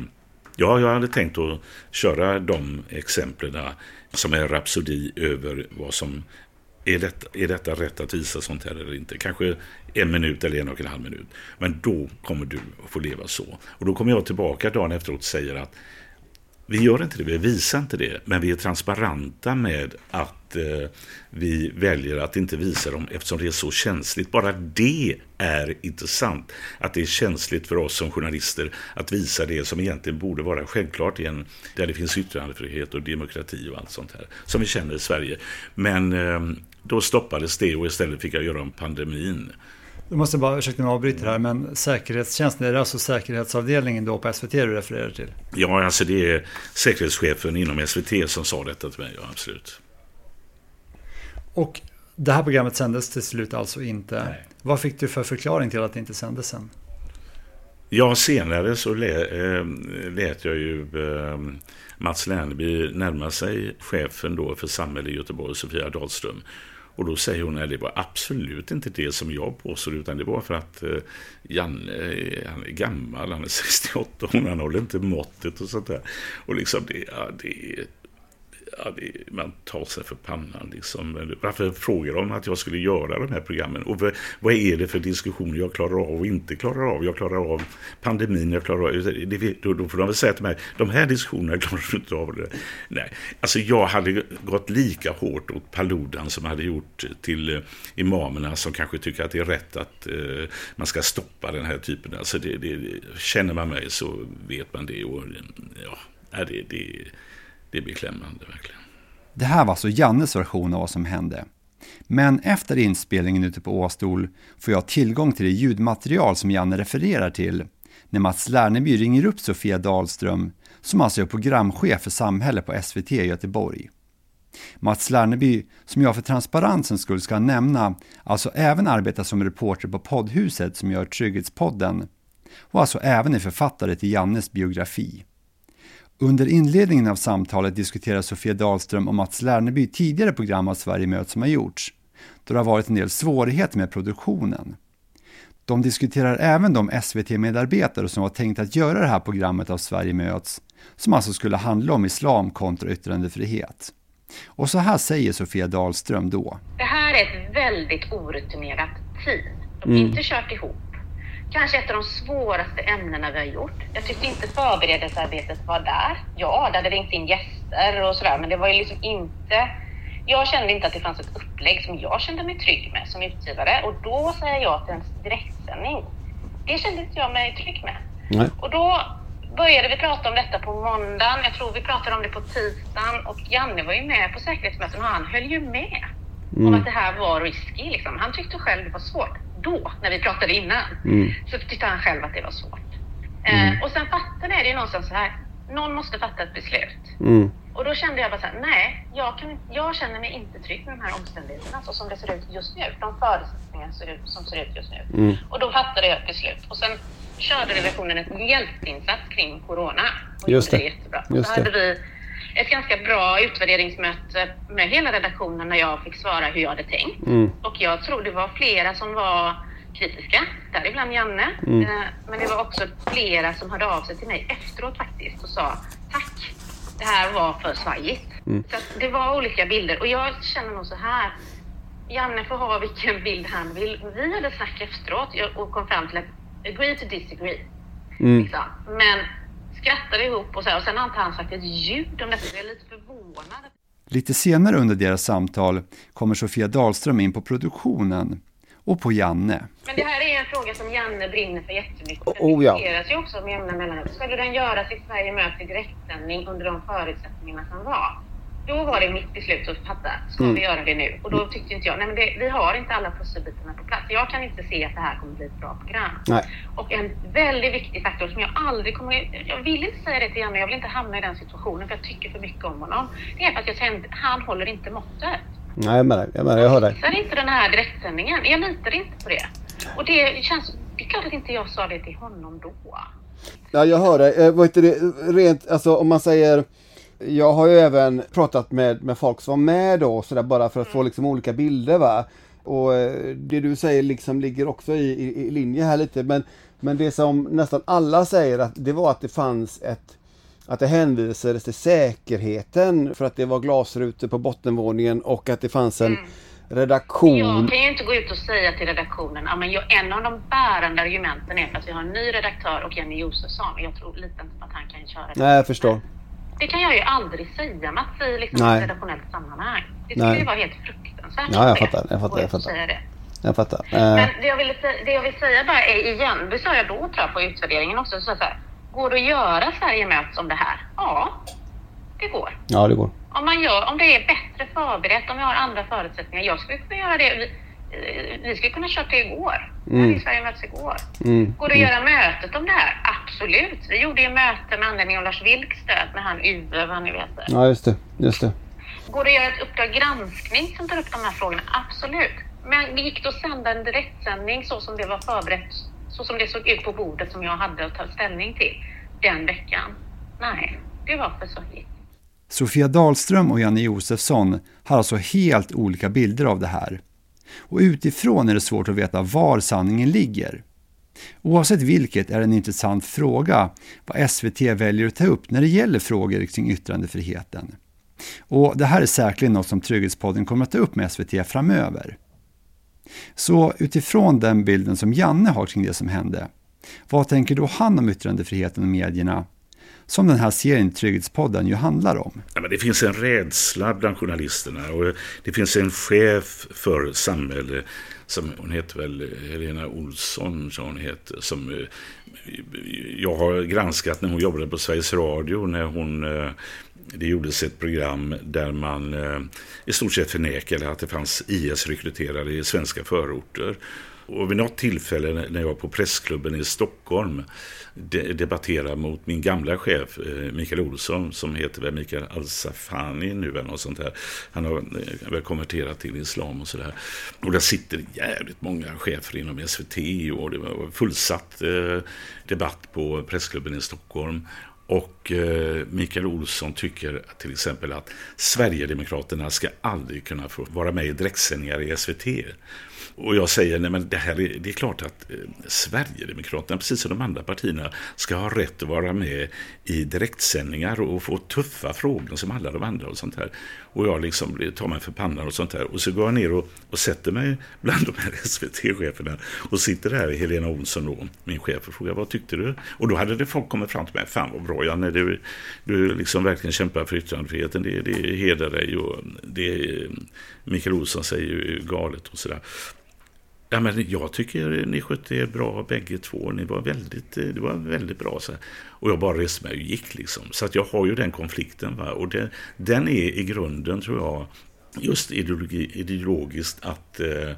S8: ja, jag hade tänkt att köra de exemplen som är rapsodi över vad som är detta, är detta rätt att visa sånt här eller inte? Kanske en minut eller en och en halv minut. Men då kommer du att få leva så. Och då kommer jag tillbaka dagen efteråt och säger att vi gör inte det, vi visar inte det, men vi är transparenta med att eh, vi väljer att inte visa dem eftersom det är så känsligt. Bara det är intressant, att det är känsligt för oss som journalister att visa det som egentligen borde vara självklart igen, där det finns yttrandefrihet och demokrati och allt sånt här, som vi känner i Sverige. Men eh, då stoppades det och istället fick jag göra om pandemin.
S7: Du måste bara, ursäkta mig avbryter här, men säkerhetstjänsten, är det alltså säkerhetsavdelningen då på SVT du refererar till?
S8: Ja, alltså det är säkerhetschefen inom SVT som sa detta till mig, ja, absolut.
S7: Och det här programmet sändes till slut alltså inte. Nej. Vad fick du för förklaring till att det inte sändes sen?
S8: Ja, senare så eh, lät jag ju eh, Mats Lerneby närma sig chefen då för samhälle i Göteborg, Sofia Dahlström. Och då säger hon nej det var absolut inte det som jag påstod, utan det var för att eh, Janne, eh, han är gammal, han är 68, hon han håller inte måttet och sånt där. Och liksom det, ja, det, ja, det, man tar sig för pannan. Liksom. Varför frågar de att jag skulle göra de här programmen? Och vad, vad är det för diskussioner jag klarar av och inte klarar av? Jag klarar av pandemin, jag klarar av... Det, då, då får de väl säga till mig, de här diskussionerna klarar du inte av. Det. Nej, alltså jag hade gått lika hårt åt Paludan som hade gjort till eh, imamerna som kanske tycker att det är rätt att eh, man ska stoppa den här typen. Alltså det, det, känner man mig så vet man det. Och, ja, det, det det är beklämmande verkligen.
S7: Det här var alltså Jannes version av vad som hände. Men efter inspelningen ute på Åstol får jag tillgång till det ljudmaterial som Janne refererar till när Mats Lerneby ringer upp Sofia Dahlström som alltså är programchef för samhälle på SVT i Göteborg. Mats Lerneby, som jag för transparensens skull ska nämna, alltså även arbetar som reporter på poddhuset som gör Trygghetspodden och alltså även är författare till Jannes biografi. Under inledningen av samtalet diskuterar Sofia Dahlström och Mats Lerneby tidigare program av Sverige möts som har gjorts, då det har varit en del svårigheter med produktionen. De diskuterar även de SVT-medarbetare som var tänkt att göra det här programmet av Sverige möts, som alltså skulle handla om islam kontra yttrandefrihet. Och så här säger Sofia Dahlström då.
S9: Det här är ett väldigt orutinerat team. De har mm. inte kört ihop kanske ett av de svåraste ämnena vi har gjort. Jag tyckte inte förberedelsearbetet var där. Ja, det hade ringt in gäster och sådär, men det var ju liksom inte... Jag kände inte att det fanns ett upplägg som jag kände mig trygg med som utgivare och då säger jag till en direktsändning. Det kände inte jag mig trygg med. Nej. Och då började vi prata om detta på måndagen. Jag tror vi pratade om det på tisdagen och Janne var ju med på säkerhetsmöten och han höll ju med mm. om att det här var risky. Liksom. Han tyckte själv det var svårt då, när vi pratade innan, mm. så tyckte han själv att det var svårt. Mm. Eh, och sen fattade jag det någonstans så här, någon måste fatta ett beslut. Mm. Och då kände jag bara så här, nej, jag, kan, jag känner mig inte trygg med de här omständigheterna så som det ser ut just nu. De förutsättningar som ser ut just nu. Mm. Och då fattade jag ett beslut. Och sen körde redaktionen ett hjälpinsats kring corona. Och
S7: just det.
S9: det jättebra. Just så hade vi ett ganska bra utvärderingsmöte med hela redaktionen när jag fick svara hur jag hade tänkt. Mm. Och jag tror det var flera som var kritiska, däribland Janne. Mm. Eh, men det var också flera som hörde av sig till mig efteråt faktiskt och sa tack, det här var för svajigt. Mm. Så det var olika bilder och jag känner nog så här Janne får ha vilken bild han vill. Vi hade snack efteråt och kom fram till att agree to disagree. Mm. Liksom. Men skrattade ihop och så här, och sen har inte han sagt ett ljud om detta, så jag är lite förvånad.
S7: Lite senare under deras samtal kommer Sofia Dahlström in på produktionen och på Janne.
S9: Men det här är en fråga som Janne brinner för jättemycket. Den
S4: oh, ja.
S9: diskuteras ju också med jämna mellanrum. Skulle den göras i Sverige möter direktsändning under de förutsättningarna som var? Då var det mitt beslut att fatta, ska mm. vi göra det nu? Och då tyckte inte jag, nej men det, vi har inte alla pusselbitarna på plats. Jag kan inte se att det här kommer bli ett bra program.
S4: Nej.
S9: Och en väldigt viktig faktor som jag aldrig kommer, jag vill inte säga det till Janne, jag vill inte hamna i den situationen för jag tycker för mycket om honom. Det är för att jag känner, han håller inte måttet.
S4: Nej, jag menar, jag, menar, jag hör dig.
S9: Jag inte den här direktsändningen. Jag litar inte på det. Och det känns, det är klart att inte jag sa det till honom då.
S4: Ja, jag hör dig. Eh, vad heter det, rent, alltså om man säger jag har ju även pratat med, med folk som var med då, så där bara för att mm. få liksom olika bilder va. Och eh, det du säger liksom ligger också i, i, i, linje här lite, men, men det som nästan alla säger, att det var att det fanns ett att det hänvisades till säkerheten för att det var glasrutor på bottenvåningen och att det fanns en mm. redaktion.
S9: Jag kan ju inte gå ut och säga till redaktionen, jag, en av de bärande argumenten är för att vi har en ny redaktör och Jenny Josefsson jag tror lite inte att han kan köra det.
S4: Nej, jag förstår.
S9: Det kan jag ju aldrig säga Mats i liksom ett redaktionellt sammanhang. Det skulle ju vara helt fruktansvärt.
S4: Ja, jag fattar. Jag fattar. Jag fattar. Jag fattar.
S9: Men eh. det jag, vill, det jag vill säga bara är igen, det sa jag då tror jag på utvärderingen också, så här, går det att göra Sverigemöte som det här? Ja, det går.
S4: Ja, det går.
S9: Om, man gör, om det är bättre förberett, om vi har andra förutsättningar. Jag skulle kunna göra det vi skulle kunna kört det igår. Mm. Sverige möts igår. Mm. Går det att mm. göra mötet om det här? Absolut. Vi gjorde ju möte med anledning av Lars Vilks död med han Uwe, vad ni vet.
S4: Ja, just det. Just det.
S9: Går det att göra ett Uppdrag granskning som tar upp de här frågorna? Absolut. Men gick det att sända en direktsändning så som det var förberett, så som det såg ut på bordet som jag hade att ta ställning till den veckan? Nej, det var för så hit.
S7: Sofia Dahlström och Janne Josefsson har alltså helt olika bilder av det här. Och utifrån är det svårt att veta var sanningen ligger. Oavsett vilket är det en intressant fråga vad SVT väljer att ta upp när det gäller frågor kring yttrandefriheten. Och det här är säkerligen något som Trygghetspodden kommer att ta upp med SVT framöver. Så utifrån den bilden som Janne har kring det som hände, vad tänker då han om yttrandefriheten och medierna som den här serien Trygghetspodden ju handlar om.
S8: Ja, men det finns en rädsla bland journalisterna och det finns en chef för samhälle som hon heter väl Helena Olsson, som hon heter, som eh, jag har granskat när hon jobbade på Sveriges Radio när hon eh, det gjordes ett program där man eh, i stort sett förnekade att det fanns IS-rekryterade i svenska förorter. Och vid något tillfälle när jag var på Pressklubben i Stockholm de mot min gamla chef eh, Mikael Olsson som heter väl Mikael Al-Safani nu eller något sånt där. Han har eh, väl konverterat till islam och sådär. Och där sitter jävligt många chefer inom SVT och det var fullsatt eh, debatt på Pressklubben i Stockholm. Och eh, Mikael Olsson tycker till exempel att Sverigedemokraterna ska aldrig kunna få vara med i direktsändningar i SVT. Och jag säger, nej men det här är, det är klart att eh, Sverigedemokraterna, precis som de andra partierna, ska ha rätt att vara med i direktsändningar och få tuffa frågor som alla de andra och sånt här. Och jag liksom tar mig för pannan och sånt där. Och så går jag ner och, och sätter mig bland de här SVT-cheferna och sitter där, Helena Olsson då, min chef, och frågar vad tyckte du? Och då hade det folk kommit fram till mig, fan vad bra Janne, du, du liksom verkligen kämpar för yttrandefriheten, det, det hedrar dig och det, Mikael Olsson säger ju galet och sådär. Ja, men jag tycker ni skötte er bra bägge två. Ni var väldigt, eh, det var väldigt bra. Så Och jag bara reste mig och gick liksom. Så att jag har ju den konflikten. Va? Och det, den är i grunden, tror jag, just ideologi, ideologiskt att eh,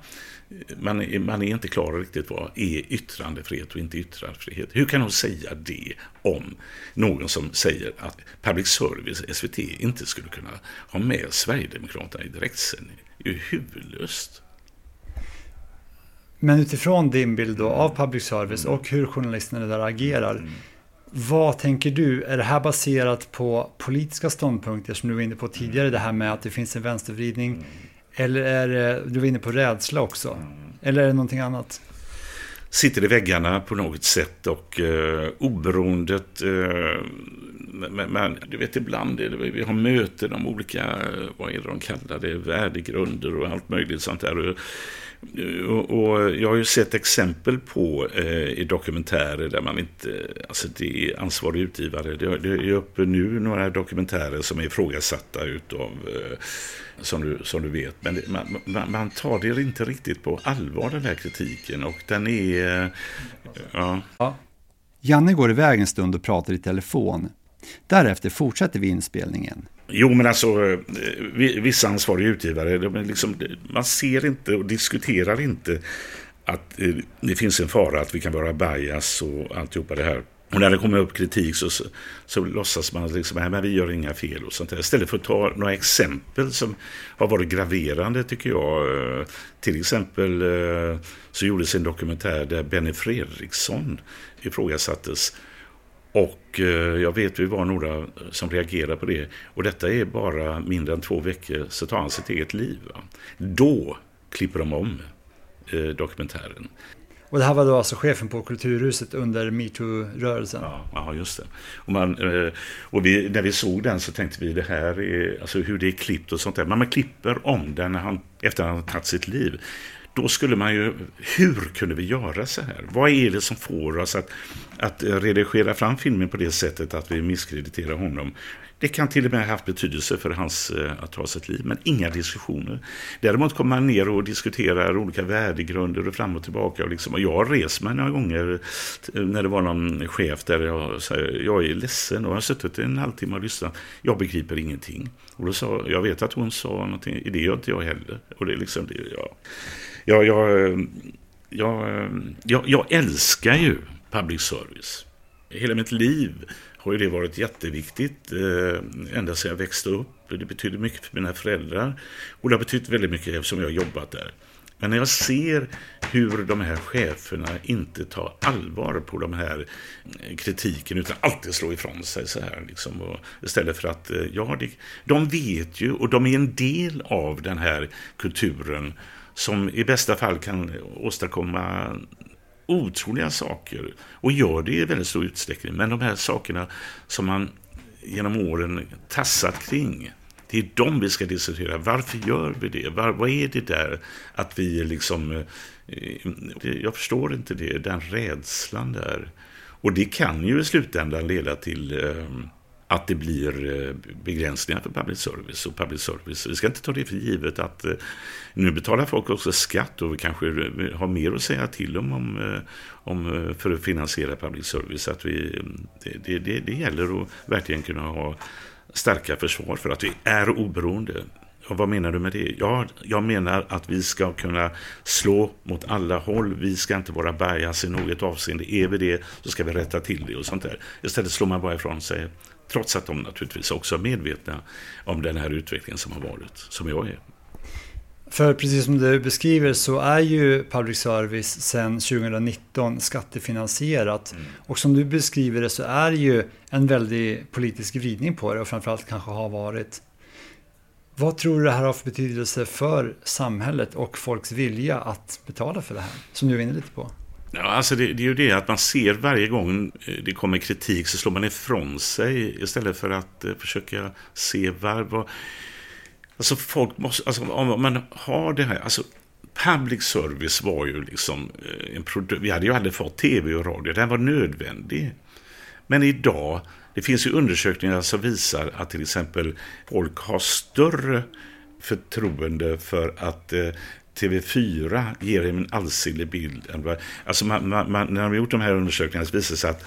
S8: man, man är inte klar riktigt vad är yttrandefrihet och inte yttrandefrihet. Hur kan hon säga det om någon som säger att public service, SVT, inte skulle kunna ha med Sverigedemokraterna i direktsändning? Det är ju huvudlöst.
S7: Men utifrån din bild då av public service och hur journalisterna där agerar. Mm. Vad tänker du? Är det här baserat på politiska ståndpunkter som du var inne på tidigare? Det här med att det finns en vänstervridning. Mm. Eller är det, du var inne på rädsla också? Mm. Eller är det någonting annat?
S8: sitter i väggarna på något sätt och eh, oberoendet eh, men, men, du vet ibland är det, vi har möten om olika, vad är det de kallar det, värdegrunder och allt möjligt sånt där. Eh, och, jag har ju sett exempel på eh, i dokumentärer där man inte, alltså det är ansvarig utgivare, det, det är uppe nu några dokumentärer som är ifrågasatta utav, eh, som, du, som du vet, men det, man, man, man, tar det inte riktigt på allvar den här kritiken och den är, eh, ja.
S7: ja. Janne går iväg en stund och pratar i telefon. Därefter fortsätter vi inspelningen.
S8: Jo, men alltså eh, vissa ansvariga utgivare, de liksom, man ser inte och diskuterar inte att eh, det finns en fara att vi kan vara bias och alltihopa det här. Och när det kommer upp kritik så, så, så låtsas man liksom, att vi gör inga fel och sånt där. Istället för att ta några exempel som har varit graverande tycker jag. Eh, till exempel så gjordes en dokumentär där Benny Fredriksson ifrågasattes och eh, jag vet vi var några som reagerade på det. Och detta är bara mindre än två veckor så tar han sitt eget liv. Va? Då klipper de om eh, dokumentären.
S7: Och det här var då alltså chefen på Kulturhuset under metoo-rörelsen?
S8: Ja, ja, just det. Och, man, eh, och vi, när vi såg den så tänkte vi det här är, alltså hur det är klippt och sånt där. Men man klipper om den när han, efter att han har tagit sitt liv då skulle man ju, hur kunde vi göra så här? Vad är det som får oss att, att eh, redigera fram filmen på det sättet att vi misskrediterar honom? Det kan till och med ha haft betydelse för hans eh, att ta sitt liv, men inga diskussioner. Däremot kommer man ner och diskuterar olika värdegrunder och fram och tillbaka. Och, liksom, och jag har rest mig några gånger eh, när det var någon chef där jag sa jag är ledsen och har suttit en halvtimme och lyssnat. Jag begriper ingenting. Och då sa, jag vet att hon sa någonting, det gör inte jag heller. Och det är liksom, det, ja jag, jag, ehm, jag, ehm, jag, jag älskar ju public service. Hela mitt liv har ju det varit jätteviktigt eh, ända sedan jag växte upp. Det betyder mycket för mina föräldrar och det har betytt väldigt mycket eftersom jag har jobbat där. Men när jag ser hur de här cheferna inte tar allvar på de här eh, kritiken utan alltid slår ifrån sig så här. Liksom, och istället för att, eh, ja, det, de vet ju och de är en del av den här kulturen som i bästa fall kan åstadkomma otroliga saker och gör det i väldigt stor utsträckning. Men de här sakerna som man genom åren tassat kring, det är de vi ska diskutera. Varför gör vi det? Var, vad är det där att vi liksom... Eh, eh, jag förstår inte det, den rädslan där. Och det kan ju i slutändan leda till eh, att det blir eh, begränsningar för public service och public service. Vi ska inte ta det för givet att eh, nu betalar folk också skatt och vi kanske eh, har mer att säga till om, om, om för att finansiera public service. Att vi, det, det, det gäller att verkligen kunna ha starka försvar för att vi är oberoende. Och vad menar du med det? Ja, jag menar att vi ska kunna slå mot alla håll. Vi ska inte vara bias i något avseende. Är vi det så ska vi rätta till det och sånt där. Istället slår man bara ifrån sig Trots att de naturligtvis också är medvetna om den här utvecklingen som har varit, som jag är.
S7: För precis som du beskriver så är ju public service sedan 2019 skattefinansierat. Mm. Och som du beskriver det så är det ju en väldig politisk vridning på det och framförallt kanske har varit. Vad tror du det här har för betydelse för samhället och folks vilja att betala för det här? Som du är inne lite på.
S8: Ja, alltså det, det, är ju det att man ser varje gång eh, det kommer kritik så slår man ifrån sig istället för att eh, försöka se var, Alltså folk måste, alltså om man har det här, alltså public service var ju liksom eh, en produkt, vi hade ju aldrig fått tv och radio, den var nödvändig. Men idag, det finns ju undersökningar som visar att till exempel folk har större förtroende för att eh, TV4 ger en allsidig bild. Alltså man, man, man, när de har gjort de här undersökningarna så visar det sig att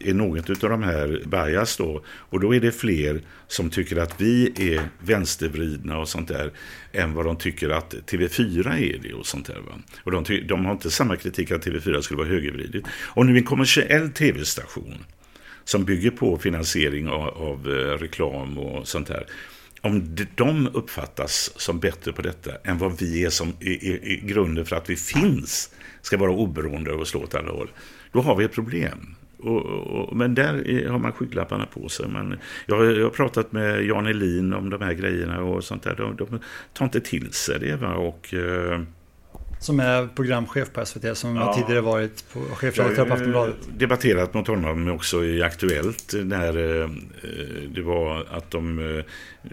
S8: är något av de här bias då. Och då är det fler som tycker att vi är vänstervridna och sånt där än vad de tycker att TV4 är det och sånt där. Va? Och de, de har inte samma kritik att TV4 skulle vara högervridigt. Och nu en kommersiell tv-station som bygger på finansiering av, av eh, reklam och sånt där om de uppfattas som bättre på detta än vad vi är som i, i, i grunden för att vi finns ska vara oberoende och slå åt alla håll, då har vi ett problem. Och, och, men där har man skygglapparna på sig. Man, jag, jag har pratat med Jan Elin om de här grejerna och sånt där. De, de tar inte till sig det. Va? Och, eh,
S7: som är programchef på SVT, som ja. tidigare varit chefredaktör på
S8: Aftonbladet. Har debatterat mot honom också i Aktuellt när eh, det var att de, eh,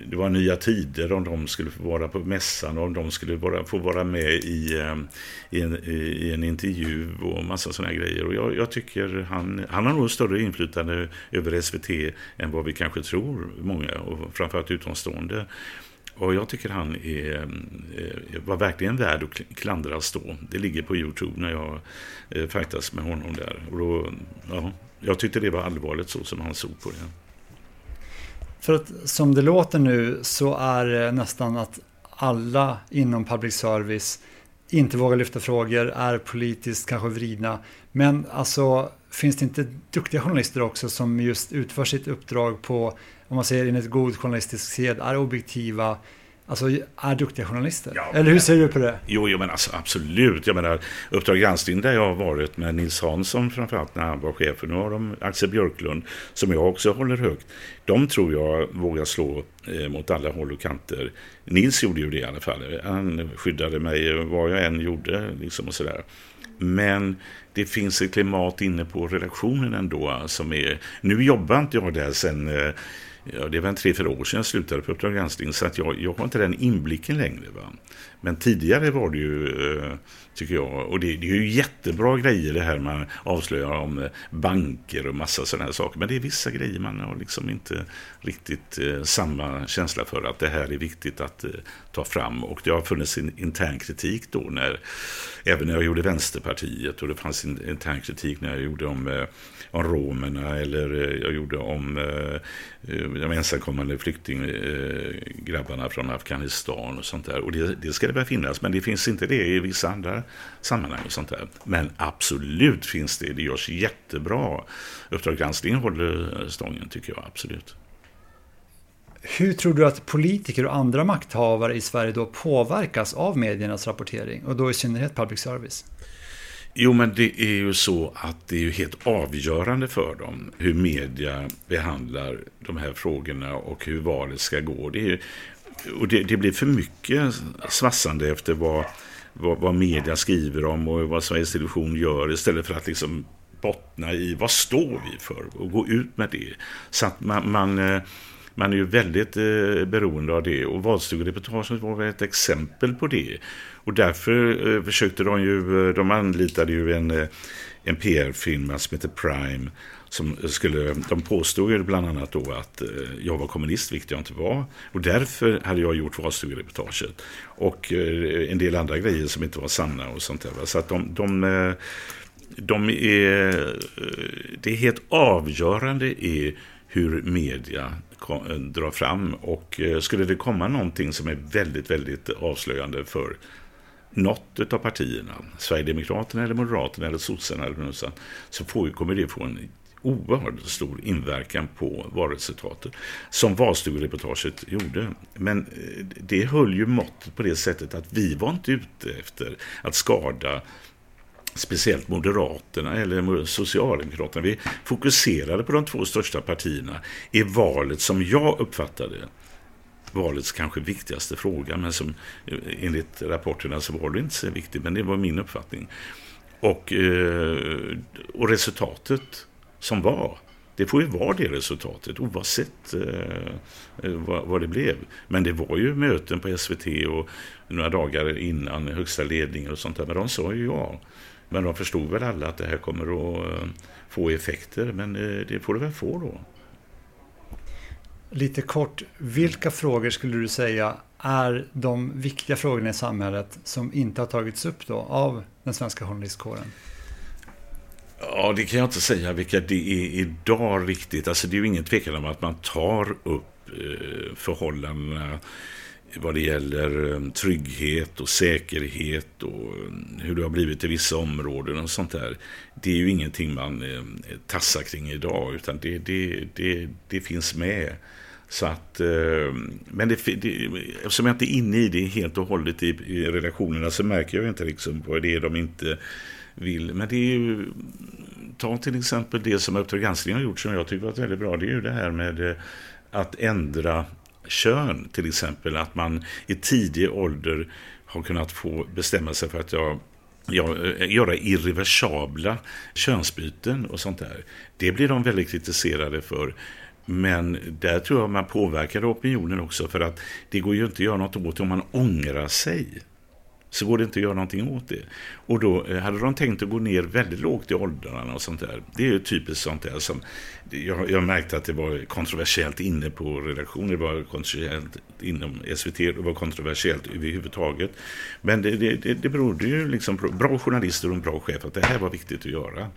S8: det var nya tider om de skulle få vara på mässan, om de skulle vara, få vara med i, eh, i, en, i en intervju och massa sådana grejer. Och jag, jag, tycker han, han har nog större inflytande över SVT än vad vi kanske tror, många, och framförallt utomstående. Och jag tycker han är, eh, var verkligen värd att klandras då. Det ligger på Youtube när jag eh, fightas med honom där. Och då, ja, jag tyckte det var allvarligt så som han såg på det.
S7: För att som det låter nu så är det nästan att alla inom public service inte vågar lyfta frågor, är politiskt kanske vridna. Men alltså finns det inte duktiga journalister också som just utför sitt uppdrag på om man säger enligt god journalistisk sed, är objektiva, alltså är duktiga journalister? Ja, Eller hur ser du på det?
S8: Jo, jo men alltså, absolut. Jag menar, Uppdrag granskning där jag har varit med Nils Hansson framförallt när han var chef. Nu har de Axel Björklund, som jag också håller högt. De tror jag vågar slå eh, mot alla håll och kanter. Nils gjorde ju det i alla fall. Han skyddade mig vad jag än gjorde. Liksom och sådär. Men det finns ett klimat inne på redaktionen ändå som är... Nu jobbar inte jag där sen eh, ja, det var en tre, fyra år sedan jag slutade på Uppdrag granskning så att jag, jag har inte den inblicken längre. Va? Men tidigare var det ju, eh, tycker jag, och det, det, är ju jättebra grejer det här man avslöjar om eh, banker och massa sådana här saker. Men det är vissa grejer man har liksom inte riktigt eh, samma känsla för att det här är viktigt att ta fram. Och det har funnits en intern kritik då när, även när jag gjorde Vänsterpartiet och det fanns en intern kritik när jag gjorde om om romerna eller eh, jag gjorde om eh, eh, de ensamkommande flyktinggrabbarna från Afghanistan och sånt där. Och det, det ska det väl finnas, men det finns inte det i vissa andra sammanhang och sånt där. Men absolut finns det, det görs jättebra. Uppdrag granskning håller stången tycker jag absolut.
S7: Hur tror du att politiker och andra makthavare i Sverige då påverkas av mediernas rapportering och då i synnerhet public service?
S8: Jo, men det är ju så att det är ju helt avgörande för dem hur media behandlar de här frågorna och hur valet ska gå. Det, är, och det, det blir för mycket svassande efter vad, vad, vad, media skriver om och vad Sveriges Television gör istället för att liksom bottna i vad står vi för och gå ut med det. Så att man, man eh, man är ju väldigt eh, beroende av det och valstugereportaget var väl ett exempel på det. Och därför eh, försökte de ju, eh, de anlitade ju en, eh, en PR-firma som heter Prime som skulle, de påstod ju bland annat då att eh, jag var kommunist, vilket jag inte var. Och därför hade jag gjort valstugereportaget. Och eh, en del andra grejer som inte var sanna och sånt där. Så att de, de, eh, de är, det är helt avgörande i hur media drar fram. Och skulle det komma någonting som är väldigt, väldigt avslöjande för något av partierna, Sverigedemokraterna eller Moderaterna eller sossarna eller något sånt, så får, kommer det få en oerhört stor inverkan på valresultatet. Som valstugereportaget gjorde. Men eh, det höll ju måttet på det sättet att vi var inte ute efter att skada speciellt Moderaterna eller Socialdemokraterna. Vi fokuserade på de två största partierna i valet som jag uppfattade valets kanske viktigaste fråga. Men som eh, enligt rapporterna så var det inte så viktigt. Men det var min uppfattning. Och, eh, och resultatet som var. Det får ju vara det resultatet oavsett eh, eh vad, vad, det blev. Men det var ju möten på SVT och några dagar innan högsta ledningen och sånt där. Men de sa ju ja. Men de förstod väl alla att det här kommer att få effekter. Men eh, det får det väl få då.
S7: Lite kort, vilka frågor skulle du säga är de viktiga frågorna i samhället som inte har tagits upp då av den svenska journalistkåren?
S8: Ja, det kan jag inte säga vilka det är idag riktigt. Alltså det är ju ingen tvekan om att man tar upp eh, förhållandena vad det gäller eh, trygghet och säkerhet och eh, hur det har blivit i vissa områden och sånt där. Det är ju ingenting man eh, tassar kring idag utan det, det, det, det finns med. Så att, men det, det, eftersom jag inte är inne i det helt och hållet i, i relationerna så märker jag inte liksom vad det är de inte vill. Men det är ju, ta till exempel det som Uppdrag granskning har gjort som jag tycker var väldigt bra. Det är ju det här med att ändra kön till exempel. Att man i tidig ålder har kunnat få bestämma sig för att jag ja, eh, göra irreversabla könsbyten och sånt där. Det blir de väldigt kritiserade för. Men där tror jag man påverkar opinionen också för att det går ju inte att göra något åt det om man ångrar sig så går det inte att göra någonting åt det. Och då eh, hade de tänkt att gå ner väldigt lågt i åldrarna och sånt där. Det är ju typiskt sånt där som jag, jag märkte att det var kontroversiellt inne på redaktionen, det var kontroversiellt inom SVT, det var kontroversiellt överhuvudtaget. Men det, det, det, det berodde ju liksom på bra journalister och en bra chef att det här var viktigt att göra.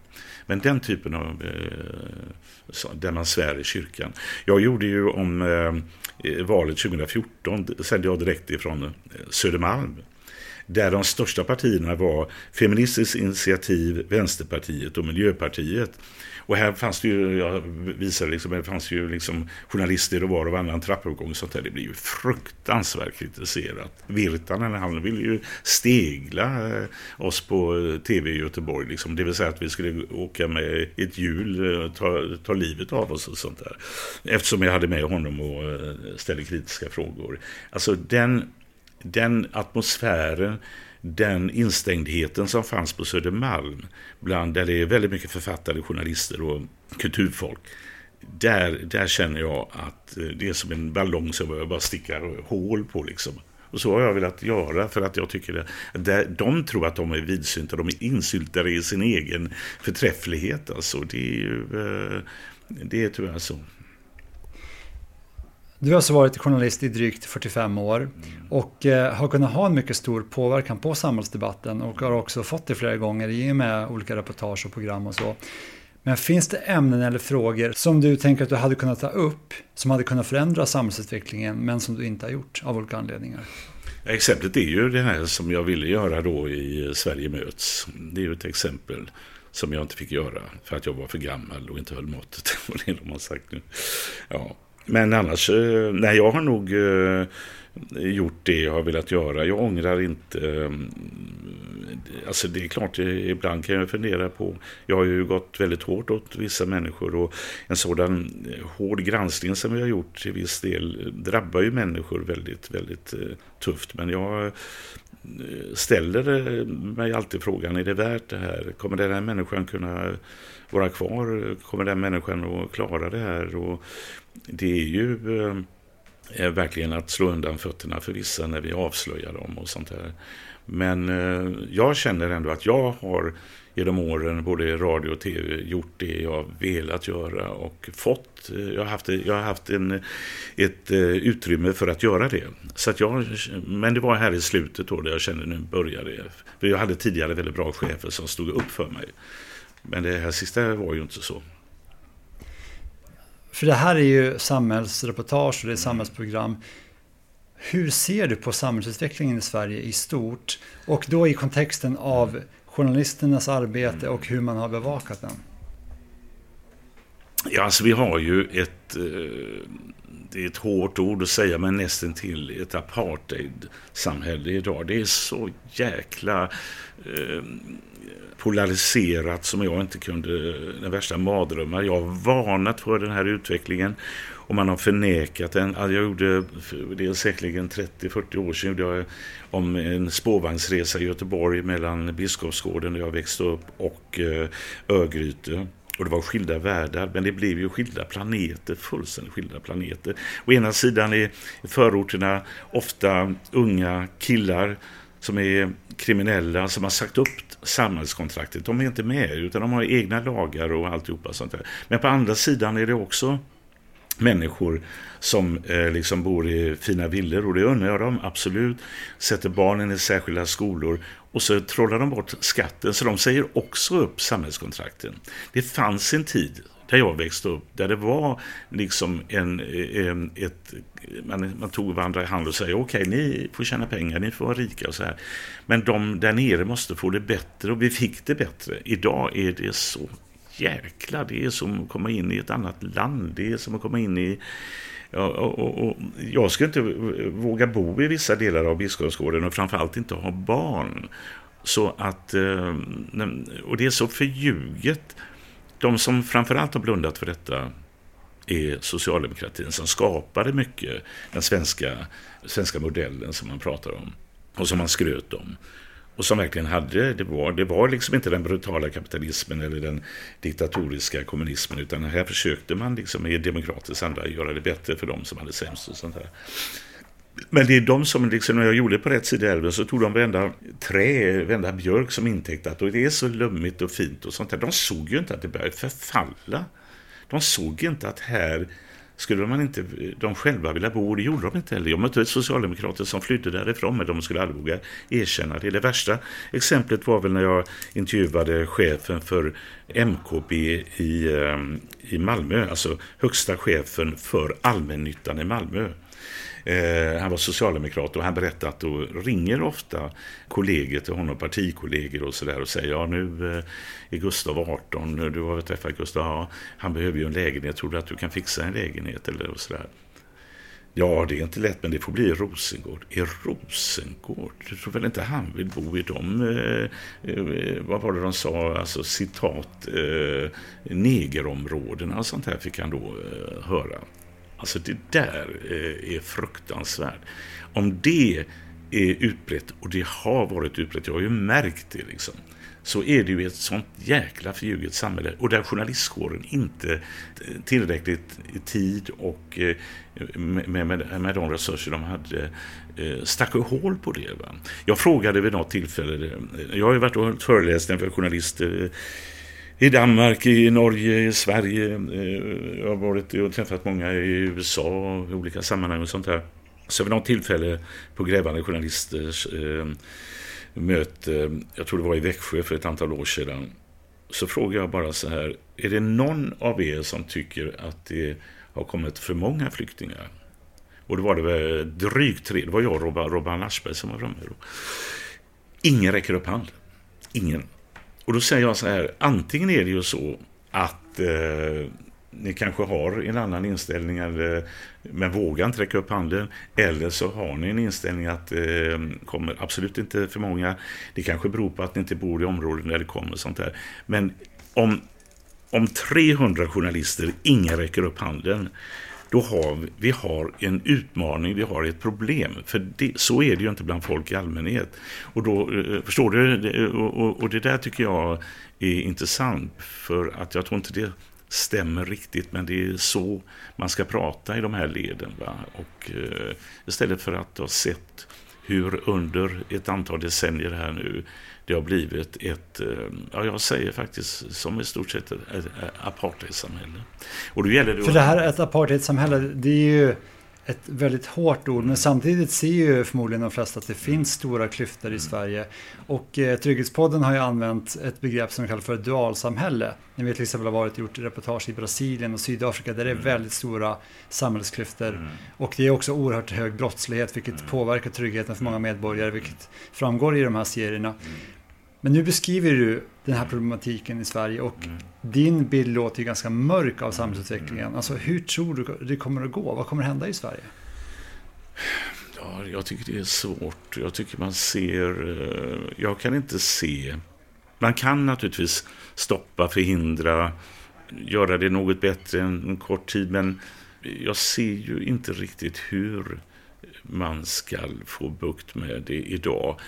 S8: Men den typen av, eh, där man svär i kyrkan. Jag gjorde ju om eh, eh valet 2014, sände jag direkt ifrån eh, Södermalm där de största partierna var Feministiskt initiativ, Vänsterpartiet och Miljöpartiet. Och här fanns det ju, jag visade liksom, det fanns ju liksom journalister och var och varannan trappuppgång och sånt där. Det blir ju fruktansvärt kritiserat. Virtanen, han ville ju stegla eh, oss på eh, tv i Göteborg. Liksom. Det vill säga att vi skulle åka med ett hjul eh, och ta, ta livet av oss och sånt där. Eftersom jag hade med honom och ställde kritiska frågor. Alltså den den atmosfären, den instängdheten som fanns på Södermalm, bland där det är väldigt mycket författare, journalister och kulturfolk, där, där känner jag att eh, det är som en ballong som jag bara stickar hål på liksom. Och så har jag velat göra för att jag tycker att de tror att de är vidsynta, de är insyltade i sin egen förträfflighet. Alltså, det är ju eh, det är tyvärr så.
S7: Du har alltså varit journalist i drygt 45 år och eh, har kunnat ha en mycket stor påverkan på samhällsdebatten och har också fått det flera gånger i och med olika reportage och program och så. Men finns det ämnen eller frågor som du tänker att du hade kunnat ta upp som hade kunnat förändra samhällsutvecklingen men som du inte har gjort av olika anledningar?
S8: Exemplet är ju det här som jag ville göra då i Sverige möts. Det är ju ett exempel som jag inte fick göra för att jag var för gammal och inte höll måttet. det de har sagt nu. Ja, men annars, eh, nej jag har nog eh, gjort det jag har velat göra. Jag ångrar inte. Eh, alltså det är klart, ibland kan jag fundera på. Jag har ju gått väldigt hårt åt vissa människor och en sådan hård granskning som vi har gjort till viss del drabbar ju människor väldigt, väldigt tufft. Men jag ställer mig alltid frågan, är det värt det här? Kommer den här människan kunna vara kvar? Kommer den människan att klara det här? Och det är ju eh, är verkligen att slå undan fötterna för vissa när vi avslöjar dem och sånt där. Men eh, jag känner ändå att jag har genom åren, både i radio och tv, gjort det jag velat göra och fått. Eh, jag har haft, jag har haft en, ett utrymme för att göra det. Så att jag, men det var här i slutet då där jag kände nu började För jag hade tidigare väldigt bra chefer som stod upp för mig. Men det här sista var ju inte så.
S7: För det här är ju samhällsreportage och det är samhällsprogram. Hur ser du på samhällsutvecklingen i Sverige i stort? Och då i kontexten av journalisternas arbete och hur man har bevakat den?
S8: Ja, alltså vi har ju ett, eh, det är ett hårt ord att säga, men nästan till ett apartheid-samhälle idag. Det är så jäkla eh, polariserat som jag inte kunde, den värsta mardrömmar. Jag har varnat för den här utvecklingen och man har förnekat den. Alltså, jag gjorde, det är säkerligen 30-40 år sedan, gjorde jag om en spårvagnsresa i Göteborg mellan Biskopsgården där jag växte upp och eh, Örgryte. Och det var skilda världar, men det blev ju skilda planeter, fullständigt skilda planeter. Å ena sidan är förorterna ofta unga killar som är kriminella, som har sagt upp samhällskontraktet. De är inte med, utan de har egna lagar och alltihopa sånt där. Men på andra sidan är det också människor som eh, liksom bor i fina villor och det undrar jag dem absolut. Sätter barnen i särskilda skolor och så trollar de bort skatten så de säger också upp samhällskontrakten. Det fanns en tid där jag växte upp, där det var liksom en, en ett, man, man tog varandra i hand och sa okej, okay, ni får tjäna pengar, ni får vara rika och så här. Men de där nere måste få det bättre och vi fick det bättre. Idag är det så Jäklar, det är som att komma in i ett annat land, det är som att komma in i Ja, och, och, och, jag skulle inte våga bo i vissa delar av Biskopsgården och framförallt inte ha barn. Så att, eh, och det är så förljuget de som framförallt har blundat för detta är socialdemokratin som skapade mycket den svenska, svenska modellen som man pratar om och som man skröt om. Och som verkligen hade, det var, det var liksom inte den brutala kapitalismen eller den diktatoriska kommunismen utan här försökte man liksom i demokratisk anda göra det bättre för de som hade sämst och sånt där. Men det är de som, liksom, när jag gjorde på rätt sida i älven så tog de varenda trä, varenda björk som intäkt att det är så lummigt och fint och sånt där. De såg ju inte att det började förfalla. De såg inte att här skulle man inte de själva vilja bo, och det gjorde de inte heller. Jag mötte socialdemokrater som flydde därifrån, men de skulle aldrig våga erkänna det. Det värsta exemplet var väl när jag intervjuade chefen för MKB i, eh, i Malmö, alltså högsta chefen för allmännyttan i Malmö. Eh, han var socialdemokrat och han berättade att då ringer ofta kollegor till honom, partikollegor och sådär och säger ja nu eh, är Gustav 18, eh, du har väl träffat Gustav, ja, han behöver ju en lägenhet, tror du att du kan fixa en lägenhet eller sådär. Ja, det är inte lätt, men det får bli i Rosengård. I Rosengård? Du tror väl inte han vill bo i de, eh, eh vad var det de sa, alltså citat, eh, negerområdena och sånt här fick han då eh, höra. Alltså det där eh, är fruktansvärt. Om det är utbrett, och det har varit utbrett, jag har ju märkt det liksom, så är det ju ett sånt jäkla förljuget samhälle och där journalistkåren inte eh, tillräckligt i tid och eh, med, med, med de resurser de hade stack hål på det. Va? Jag frågade vid något tillfälle, jag har ju varit och föreläst för journalister i Danmark, i Norge, i Sverige. Eh, jag har varit och träffat många i USA i olika sammanhang och sånt där. Så vid något tillfälle på Grävande Journalisters eh, möte, jag tror det var i Växjö för ett antal år sedan, så frågade jag bara så här, är det någon av er som tycker att det har kommit för många flyktingar? Och då var det väl drygt tre, det var jag och Robban, Aschberg som var framme då. Ingen räcker upp handen. Ingen. Och då säger jag så här, antingen är det ju så att eh, ni kanske har en annan inställning eller, eh, men vågar inte räcka upp handen. Eller så har ni en inställning att det eh, kommer absolut inte för många. Det kanske beror på att ni inte bor i områden där det kommer sånt där. Men om, om 300 journalister, ingen räcker upp handen då har vi, vi har en utmaning, vi har ett problem. För det, så är det ju inte bland folk i allmänhet. Och då, eh, förstår du? Och, och, det där tycker jag är intressant. För att jag tror inte det stämmer riktigt, men det är så man ska prata i de här leden. Va? Och eh, istället för att ha sett hur under ett antal decennier här nu det har blivit ett, eh, ja jag säger faktiskt som i stort sett ett, ett apartheidsamhälle. Och då gäller det
S7: För det här ett apartheidsamhälle, det är ju ett väldigt hårt ord, men samtidigt ser ju förmodligen de flesta att det finns stora klyftor i mm. Sverige. Och eh, Trygghetspodden har ju använt ett begrepp som kallas för dualsamhälle. Ni vet till exempel har varit gjort reportage i Brasilien och Sydafrika där det är mm. väldigt stora samhällsklyftor. Mm. Och det är också oerhört hög brottslighet vilket mm. påverkar tryggheten för många medborgare vilket framgår i de här serierna. Mm. Men nu beskriver du den här problematiken i Sverige och mm. din bild låter ju ganska mörk av samhällsutvecklingen. Alltså hur tror du det kommer att gå? Vad kommer att hända i Sverige?
S8: Ja, jag tycker det är svårt. Jag tycker man ser... Eh, jag kan inte se... Man kan naturligtvis stoppa, förhindra, göra det något bättre en kort tid, men jag ser ju inte riktigt hur man ska få bukt med det idag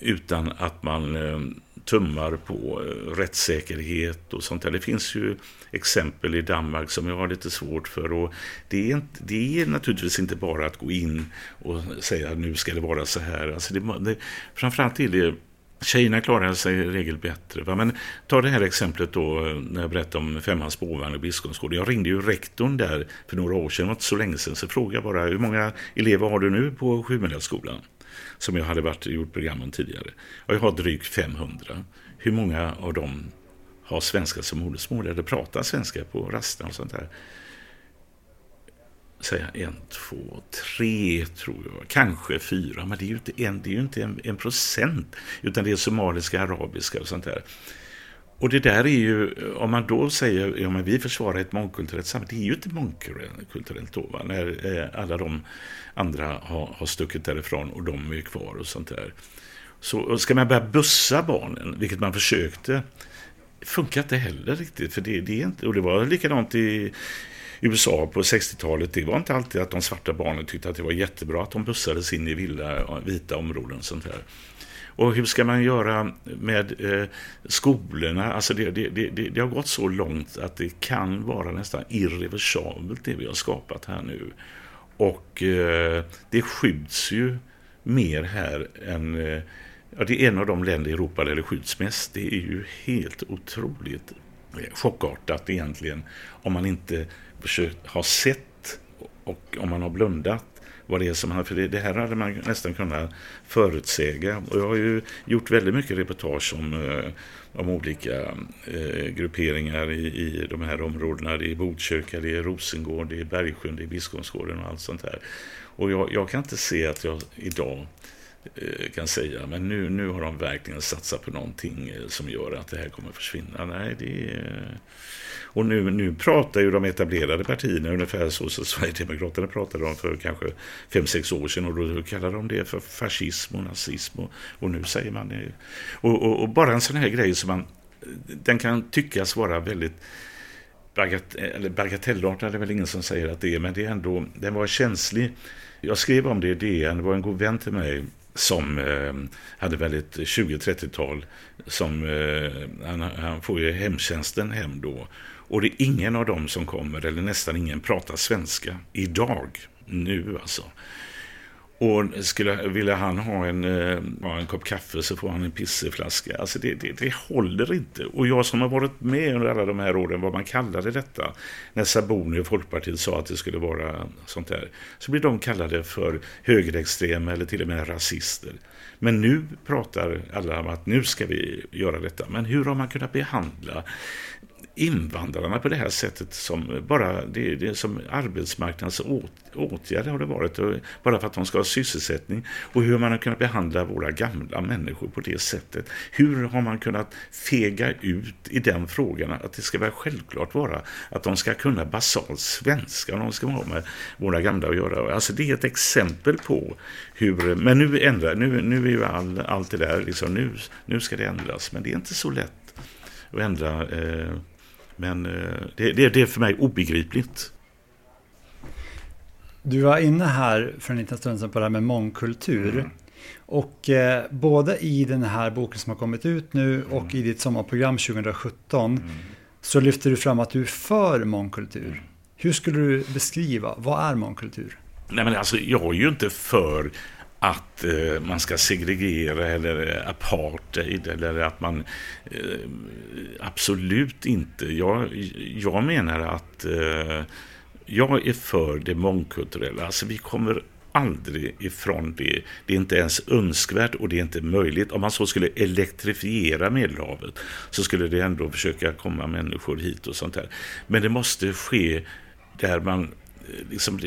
S8: utan att man eh, tummar på eh, rättssäkerhet och sånt där. Det finns ju exempel i Danmark som jag har lite svårt för. Och det, är inte, det är naturligtvis inte bara att gå in och säga att nu ska det vara så här. Alltså det, det, framförallt är det Tjejerna klarar sig i regel bättre. Va? Men ta det här exemplet då eh, när jag berättade om Femmans spårvagn och Biskopsgården. Jag ringde ju rektorn där för några år sedan, det var inte så länge sedan, så frågade jag bara hur många elever har du nu på Sjumilaskolan? Som jag hade varit, gjort program om tidigare. Och jag har drygt 500. Hur många av dem har svenska som modersmål eller pratar svenska på rasten och sånt där? Säga en, två, tre tror jag, kanske fyra, men det är ju inte en, det är ju inte en, en procent, utan det är somaliska, arabiska och sånt där. Och det där är ju, om man då säger att ja, vi försvarar ett mångkulturellt samhälle, det är ju inte mångkulturellt då, va? när eh, alla de andra har, har stuckit därifrån och de är kvar och sånt där. Så ska man börja bussa barnen, vilket man försökte, funkar inte heller riktigt. För det, det är inte, och det var likadant i, USA på 60-talet, det var inte alltid att de svarta barnen tyckte att det var jättebra att de bussades in i villa, vita områden och sånt där. Och hur ska man göra med eh, skolorna? Alltså det, det, det, det, har gått så långt att det kan vara nästan irreversibelt det vi har skapat här nu. Och eh, det skjuts ju mer här än... Eh, ja, det är en av de länder i Europa där det skjuts mest. Det är ju helt otroligt eh, chockartat egentligen om man inte försökt, har sett och om man har blundat vad det är som han, för det, det, här hade man nästan kunnat förutsäga. Och jag har ju gjort väldigt mycket reportage om, eh, om olika eh, grupperingar i, i de här områdena. Det är Botkyrka, det är Rosengård, det är Bergsjön, det är Biskopsgården och allt sånt här. Och jag, jag kan inte se att jag idag Eh, kan säga, men nu, nu har de verkligen satsat på någonting eh, som gör att det här kommer försvinna. Nej, det är och nu, nu pratar ju de etablerade partierna ungefär så som Sverigedemokraterna pratade om för kanske 5-6 år sedan. Och då kallade de det för fascism och nazism. Och, och nu säger man det. Och, och, och, bara en sån här grej som man... Den kan tyckas vara väldigt bagat, eller bagatellartad, är väl ingen som säger att det är, men det är ändå, den var känslig. Jag skrev om det i DN, det var en god vän till mig som eh, hade väldigt 20-30-tal. Som, eh, han, han får ju hemtjänsten hem då. Och det är ingen av dem som kommer, eller nästan ingen, pratar svenska idag. Nu alltså. Och skulle, ville han ha en, eh, en kopp kaffe så får han en pisseflaska. Alltså det, det, det, håller inte. Och jag som har varit med under alla de här åren, vad man kallade detta, när Saboni och Folkpartiet sa att det skulle vara sånt där, så blir de kallade för högerextrema eller till och med rasister. Men nu pratar alla om att nu ska vi göra detta. Men hur har man kunnat behandla invandrarna på det här sättet som bara det, det som arbetsmarknadens åtgärder har det varit. Bara för att de ska ha sysselsättning. Och hur man har kunnat behandla våra gamla människor på det sättet. Hur har man kunnat fega ut i den frågan att det ska vara självklart vara att de ska kunna basal svenska om de ska ha med våra gamla att göra. Alltså det är ett exempel på hur, men nu ändrar, nu, nu är ju all, allt det där liksom, nu, nu ska det ändras. Men det är inte så lätt att ändra eh, men eh, det, det, det är för mig obegripligt.
S7: Du var inne här för en liten stund sedan på det här med mångkultur. Mm. Och eh, både i den här boken som har kommit ut nu och mm. i ditt sommarprogram 2017 mm. så lyfter du fram att du är för mångkultur. Hur skulle du beskriva, vad är mångkultur?
S8: Nej men alltså jag är ju inte för att eh, man ska segregera eller eh, apartheid eller att man eh, absolut inte. Jag, jag menar att eh, jag är för det mångkulturella. Alltså vi kommer aldrig ifrån det. Det är inte ens önskvärt och det är inte möjligt. Om man så skulle elektrifiera Medelhavet så skulle det ändå försöka komma människor hit och sånt där. Men det måste ske där man Eh, liksom,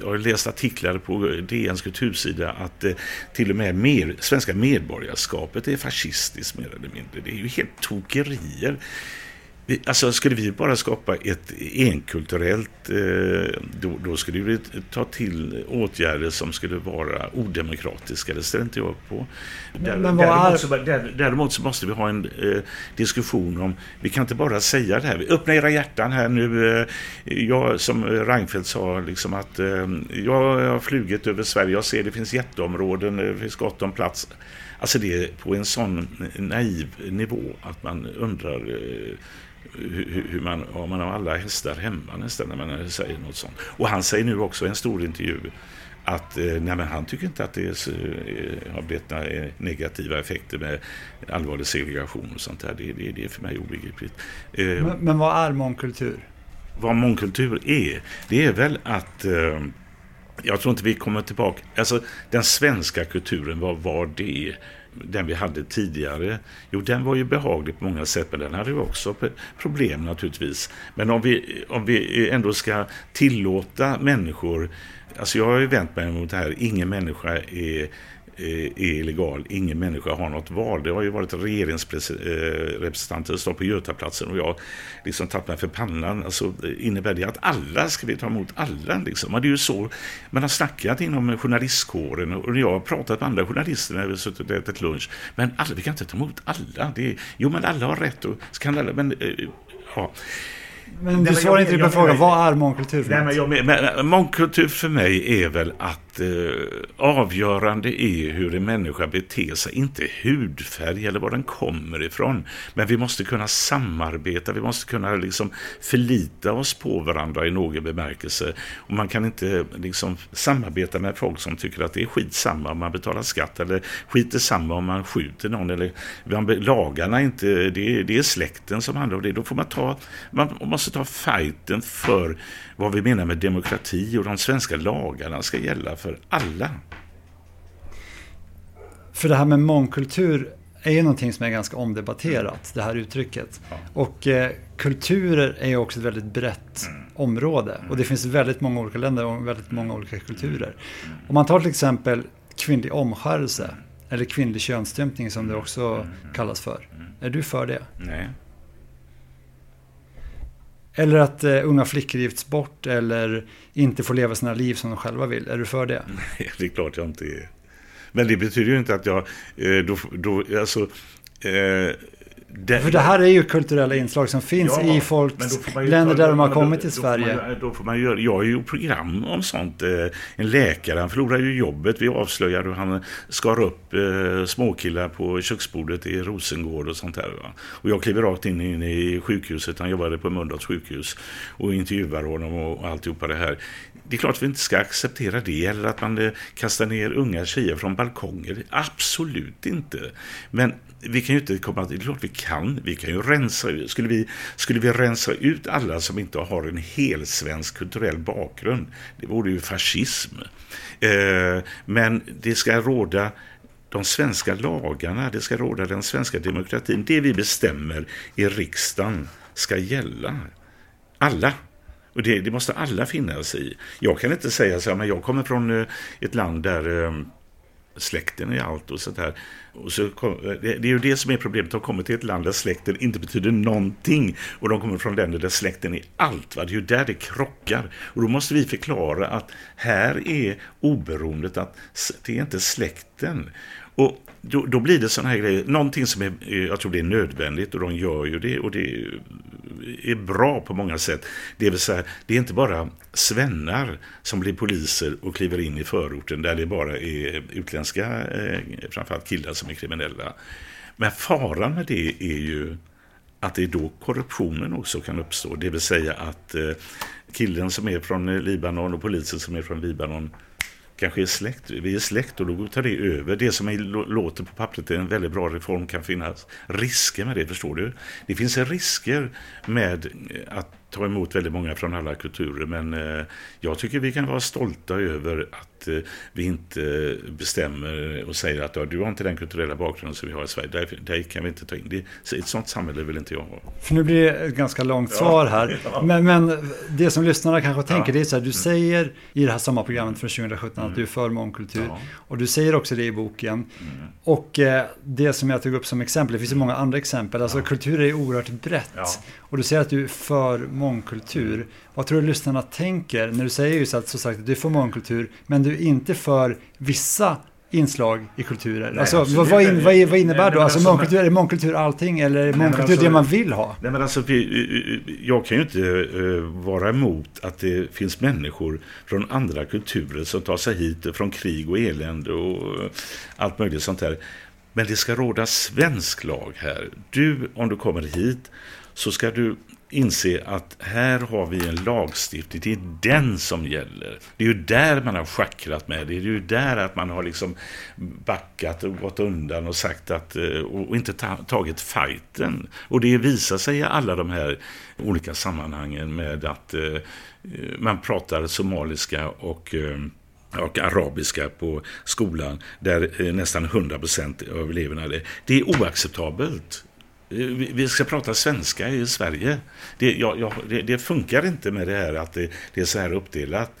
S8: jag har läst artiklar på DNs kultursida att eh, till och med mer, svenska medborgarskapet är fascistiskt mer eller mindre. Det är ju helt tokerier. Alltså skulle vi bara skapa ett enkulturellt, eh, då, då, skulle vi ta till åtgärder som skulle vara odemokratiska. Det ställer inte jag upp på. Där, Men däremot, så, däremot, så, måste vi ha en eh, diskussion om, vi kan inte bara säga det här, öppna era hjärtan här nu. Eh, jag, som Reinfeldt sa, liksom att eh, jag har flugit över Sverige, jag ser det finns jätteområden, det finns gott om plats. Alltså det är på en sån naiv nivå att man undrar eh, hur, hur man, har man har alla hästar hemma nästan när man säger något sånt. Och han säger nu också i en stor intervju att eh, nej, han tycker inte att det så, eh, har blivit några eh, negativa effekter med allvarlig segregation och sånt där. Det, det, det är för mig obegripligt.
S7: Men, men vad är mångkultur?
S8: Vad mångkultur är, det är väl att jag tror inte vi kommer tillbaka. Alltså den svenska kulturen, vad var det? den vi hade tidigare, jo den var ju behaglig på många sätt men den hade ju också problem naturligtvis. Men om vi, om vi ändå ska tillåta människor, alltså jag har ju vänt mig mot det här, ingen människa är är illegal. Ingen människa har något val. Det har ju varit regeringsrepresentanter som står på Götaplatsen och jag liksom tagit mig för pannan. Alltså, innebär det att alla ska vi ta emot alla? Liksom? Men det är ju så man har snackat inom journalistkåren och jag har pratat med andra journalister när vi har suttit och ätit lunch. Men alla, vi kan inte ta emot alla. Det är, jo, men alla har rätt och kan alla, men, ja.
S7: Men du svarar inte på frågan, vad är mångkultur för
S8: Nej, men, jag, men Mångkultur för mig är väl att eh, avgörande är hur en människa beter sig, inte hudfärg eller var den kommer ifrån. Men vi måste kunna samarbeta, vi måste kunna liksom förlita oss på varandra i någon bemärkelse. Och man kan inte liksom samarbeta med folk som tycker att det är skitsamma om man betalar skatt eller skit samma om man skjuter någon. Eller, lagarna inte, det, det är släkten som handlar om det. Då får man ta, man måste ta fighten för vad vi menar med demokrati och de svenska lagarna ska gälla för alla.
S7: För det här med mångkultur är ju någonting som är ganska omdebatterat, det här uttrycket. Ja. Och eh, kulturer är ju också ett väldigt brett mm. område. Och det finns väldigt många olika länder och väldigt många olika kulturer. Om man tar till exempel kvinnlig omskärelse, eller kvinnlig könsstympning som det också kallas för. Är du för det?
S8: Nej.
S7: Eller att eh, unga flickor gifts bort eller inte får leva sina liv som de själva vill. Är du för det?
S8: Nej, det är klart jag inte är. Men det betyder ju inte att jag... Eh, då, då, alltså, eh,
S7: det, För det här är ju kulturella inslag som finns ja, i folks länder där de har kommit till Sverige.
S8: Då får man göra, jag har ju program om sånt. Eh, en läkare, han förlorar ju jobbet. Vi avslöjade hur han skar upp eh, småkillar på köksbordet i Rosengård och sånt där. Va? Och jag kliver rakt in, in i sjukhuset. Han jobbade på Mölndals sjukhus och intervjuar honom och alltihopa det här. Det är klart att vi inte ska acceptera det eller att man eh, kastar ner unga tjejer från balkonger. Absolut inte. Men vi kan ju inte komma till, det är klart vi kan, vi kan ju rensa ut, skulle vi, skulle vi rensa ut alla som inte har en hel svensk kulturell bakgrund, det vore ju fascism. Eh, men det ska råda de svenska lagarna, det ska råda den svenska demokratin, det vi bestämmer i riksdagen ska gälla. Alla. Och det, det måste alla finna sig i. Jag kan inte säga så här, men jag kommer från eh, ett land där eh, släkten är allt och sånt här. Och så kom, det, är ju det som är problemet. De kommer till ett land där släkten inte betyder någonting. Och de kommer från länder där släkten är allt. Va? Det är ju där det krockar. Och då måste vi förklara att här är oberoendet att det är inte släkten. Och då, då, blir det sådana här grejer. Någonting som är, eh, jag tror det är nödvändigt och de gör ju det och det är bra på många sätt. Det vill säga, det är inte bara svennar som blir poliser och kliver in i förorten där det bara är utländska, eh, framförallt killar som är kriminella. Men faran med det är ju att det är då korruptionen också kan uppstå. Det vill säga att eh, killen som är från Libanon och polisen som är från Libanon kanske är släkt. Vi är släkt och då tar det över. Det som är, låter på pappret är en väldigt bra reform kan finnas risker med det, förstår du? Det finns risker med att ta emot väldigt många från alla kulturer men eh, jag tycker vi kan vara stolta över att eh, vi inte bestämmer och säger att du har inte den kulturella bakgrunden som vi har i Sverige. Där, där kan vi inte ta in. Det, ett sånt samhälle vill inte jag ha.
S7: För nu blir det ett ganska långt ja. svar här. Men, men, det som lyssnarna kanske tänker ja. det är så här, du mm. säger i det här sommarprogrammet från 2017 mm. att du är för mångkultur. Ja. Och du säger också det i boken. Mm. Och eh, det som jag tog upp som exempel, det finns ju många andra exempel. Alltså kultur är oerhört brett. Och du säger att du är för mångkultur. Vad tror du lyssnarna tänker när du säger just att, så sagt, att du är för mångkultur men du är inte för vissa inslag i kulturer? Nej, alltså, vad, vad, in, vad, vad, innebär nej, då? Alltså, alltså, mångkultur, är mångkultur allting eller är mångkultur alltså, det man vill ha?
S8: Nej, men alltså, jag kan ju inte uh, vara emot att det finns människor från andra kulturer som tar sig hit från krig och elände och uh, allt möjligt sånt där. Men det ska råda svensk lag här. Du, om du kommer hit, så ska du inse att här har vi en lagstiftning, det är den som gäller. Det är ju där man har schackrat med det, är ju där att man har liksom backat och gått undan och sagt att, eh, och inte tagit fighten. Och det visar sig i alla de här olika sammanhangen med att eh, eh, man pratar somaliska och och arabiska på skolan där nästan 100% av eleverna är det. Det är oacceptabelt. Eh, vi ska prata svenska i Sverige. Det, ja, ja, det, det, funkar inte med det här att det, det, är så här uppdelat.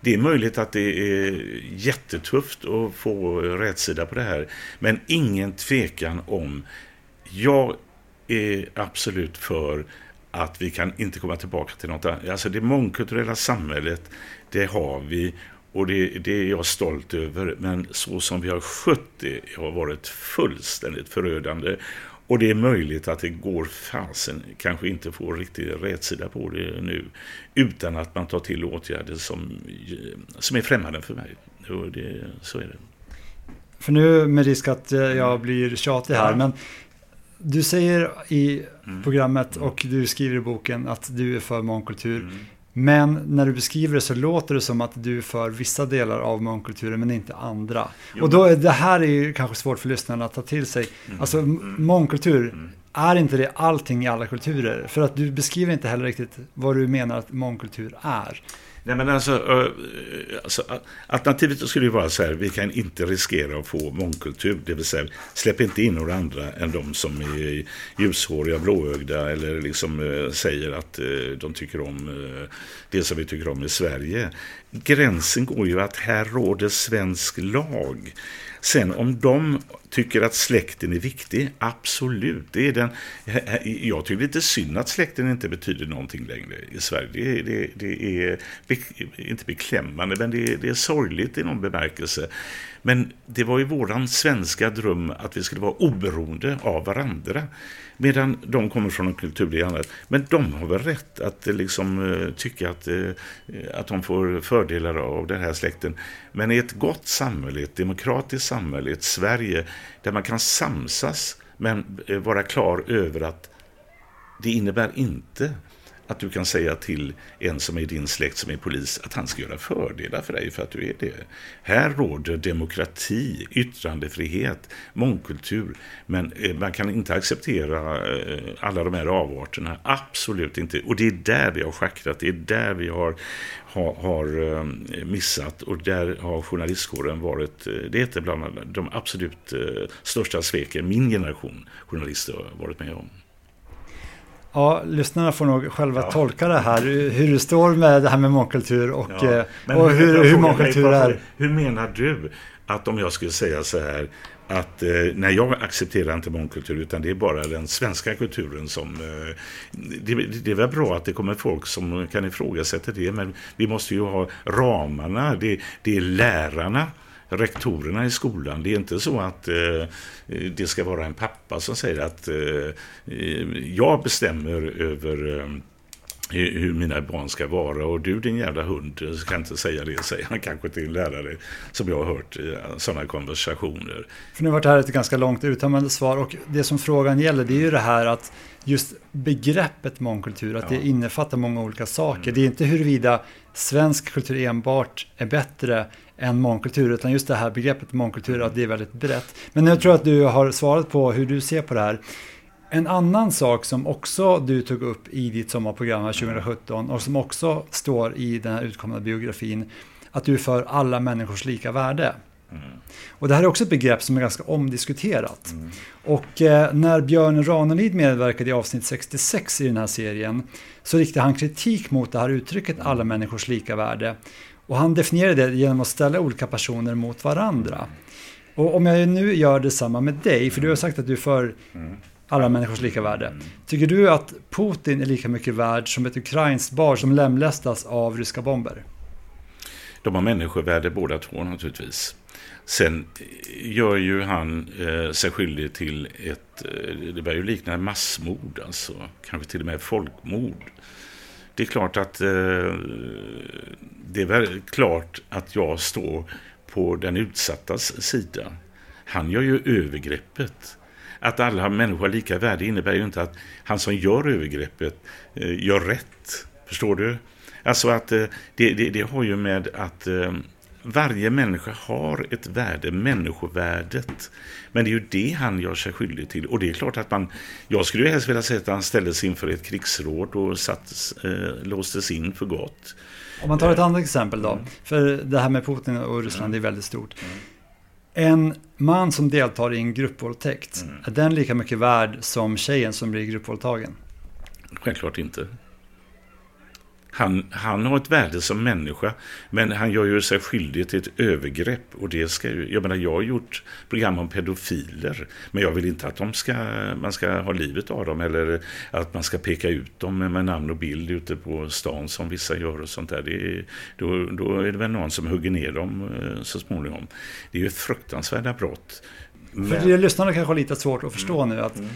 S8: Det är möjligt att det är jättetufft att få rätsida på det här. Men ingen tvekan om. Jag är absolut för att vi kan inte komma tillbaka till något annat. Alltså det mångkulturella samhället, det har vi och det, det, är jag stolt över. Men så som vi har skött det har varit fullständigt förödande. Och det är möjligt att det går fasen kanske inte får riktigt rätsida på det nu utan att man tar till åtgärder som, som är främmande för mig. Och det, så är det.
S7: För nu med risk att jag blir tjatig här, ja. men du säger i mm. programmet och du skriver i boken att du är för mångkultur. Mm. Men när du beskriver det så låter det som att du är för vissa delar av mångkulturen men inte andra. Jo. Och då är det här är ju kanske svårt för lyssnarna att ta till sig. Mm. Alltså mm. mångkultur, mm. är inte det allting i alla kulturer? För att du beskriver inte heller riktigt vad du menar att mångkultur är.
S8: Nej, men alltså, alltså, alternativet skulle ju vara så här, vi kan inte riskera att få mångkultur, det vill säga släpp inte in några andra än de som är ljushåriga, blåögda eller liksom säger att de tycker om det som vi tycker om i Sverige. Gränsen går ju att här råder svensk lag. Sen om de tycker att släkten är viktig, absolut. Det är den, jag tycker lite synd att släkten inte betyder någonting längre i Sverige. Det, det, det är inte beklämmande, men det, det är sorgligt i någon bemärkelse. Men det var ju våran svenska dröm att vi skulle vara oberoende av varandra. Medan de kommer från en kultur i annat. Men de har väl rätt att eh, liksom, uh, tycka att, uh, att de får fördelar av den här släkten. Men i ett gott samhälle, ett demokratiskt samhälle, ett Sverige där man kan samsas men uh, vara klar över att det innebär inte att du kan säga till en som är i din släkt som är polis att han ska göra fördelar för dig för att du är det. Här råder demokrati, yttrandefrihet, mångkultur. Men eh, man kan inte acceptera eh, alla de här avarterna. Absolut inte. Och det är där vi har schackrat. Det är där vi har, har, har missat. Och där har journalistkåren varit, det är ett bland de absolut största sveken min generation journalister har varit med om.
S7: Ja, lyssnarna får nog själva ja. tolka det här, hur det står med det här med mångkultur och, ja. Eh, och hur, hur mångkultur är.
S8: Hur menar du att om jag skulle säga så här att eh, nej, jag accepterar inte mångkultur utan det är bara den svenska kulturen som... Eh, det, det, är väl bra att det kommer folk som kan ifrågasätta det men vi måste ju ha ramarna, det, det är lärarna rektorerna i skolan. Det är inte så att eh, det ska vara en pappa som säger att eh, jag bestämmer över eh, hur mina barn ska vara och du din jävla hund kan inte säga det, säger han kanske till en lärare som jag har hört i sådana konversationer.
S7: För nu har det här ett ganska långt uttömmande svar och det som frågan gäller det är ju det här att just begreppet mångkultur, att ja. det innefattar många olika saker. Mm. Det är inte huruvida svensk kultur enbart är bättre än mångkultur, utan just det här begreppet mångkultur, att det är väldigt brett. Men jag tror att du har svarat på hur du ser på det här. En annan sak som också du tog upp i ditt sommarprogram 2017 och som också står i den här utkomna biografin, att du är för alla människors lika värde. Mm. Och det här är också ett begrepp som är ganska omdiskuterat. Mm. Och eh, när Björn Ranelid medverkade i avsnitt 66 i den här serien så riktade han kritik mot det här uttrycket alla människors lika värde. Och han definierar det genom att ställa olika personer mot varandra. Och om jag nu gör detsamma med dig, för du har sagt att du är för alla människors lika värde. Tycker du att Putin är lika mycket värd som ett ukrainskt barn som lemlästas av ryska bomber?
S8: De har människovärde båda två naturligtvis. Sen gör ju han eh, sig skyldig till ett, eh, det börjar ju likna massmord alltså, kanske till och med folkmord. Det är klart att eh, det är väl klart att jag står på den utsattas sida. Han gör ju övergreppet. Att alla människor har lika värde innebär ju inte att han som gör övergreppet eh, gör rätt. Förstår du? Alltså att eh, det, det, det, har ju med att eh, varje människa har ett värde, människovärdet. Men det är ju det han gör sig skyldig till. Och det är klart att man, jag skulle ju helst vilja säga att han ställdes inför ett krigsråd och satt, eh, låstes in för gott.
S7: Om man tar ett annat exempel då. Mm. För det här med Putin och Ryssland mm. är väldigt stort. Mm. En man som deltar i en gruppvåldtäkt, mm. är den lika mycket värd som tjejen som blir gruppvåldtagen?
S8: Självklart inte. Han, han har ett värde som människa, men han gör ju sig skyldig till ett övergrepp. Och det ska ju, jag menar, jag har gjort program om pedofiler, men jag vill inte att de ska, man ska ha livet av dem eller att man ska peka ut dem med namn och bild ute på stan som vissa gör och sånt där. Det då, då är det väl någon som hugger ner dem eh, så småningom. Det är ju ett fruktansvärda brott.
S7: Men... För lyssnarna kanske har lite svårt att förstå mm. nu att mm.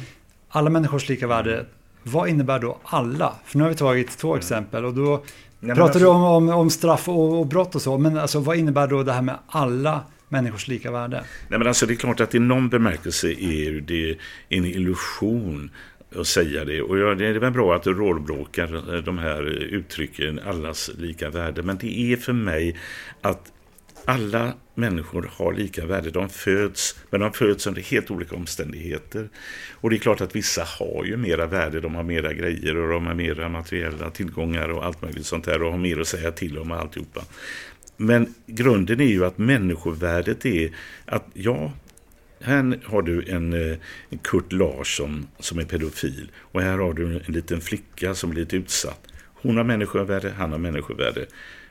S7: alla människors lika värde, vad innebär då alla? För nu har vi tagit två exempel och då Nej, pratar alltså, du om, om, om straff och, och, brott och så, men alltså, vad innebär då det här med alla människors lika värde?
S8: Nej, men alltså, det är klart att i någon bemärkelse är det en illusion att säga det. Och det är väl bra att du rådbråkar de här uttrycken, allas lika värde. Men det är för mig att alla människor har lika värde. De föds, men de föds under helt olika omständigheter. Och det är klart att vissa har ju mera värde. De har mera grejer och de har mera materiella tillgångar och allt möjligt sånt där och har mer att säga till om och alltihopa. Men grunden är ju att människovärdet är att ja, här har du en, eh, Kurt Larsson som är pedofil och här har du en liten flicka som är lite utsatt. Hon har människovärde, han har människovärde.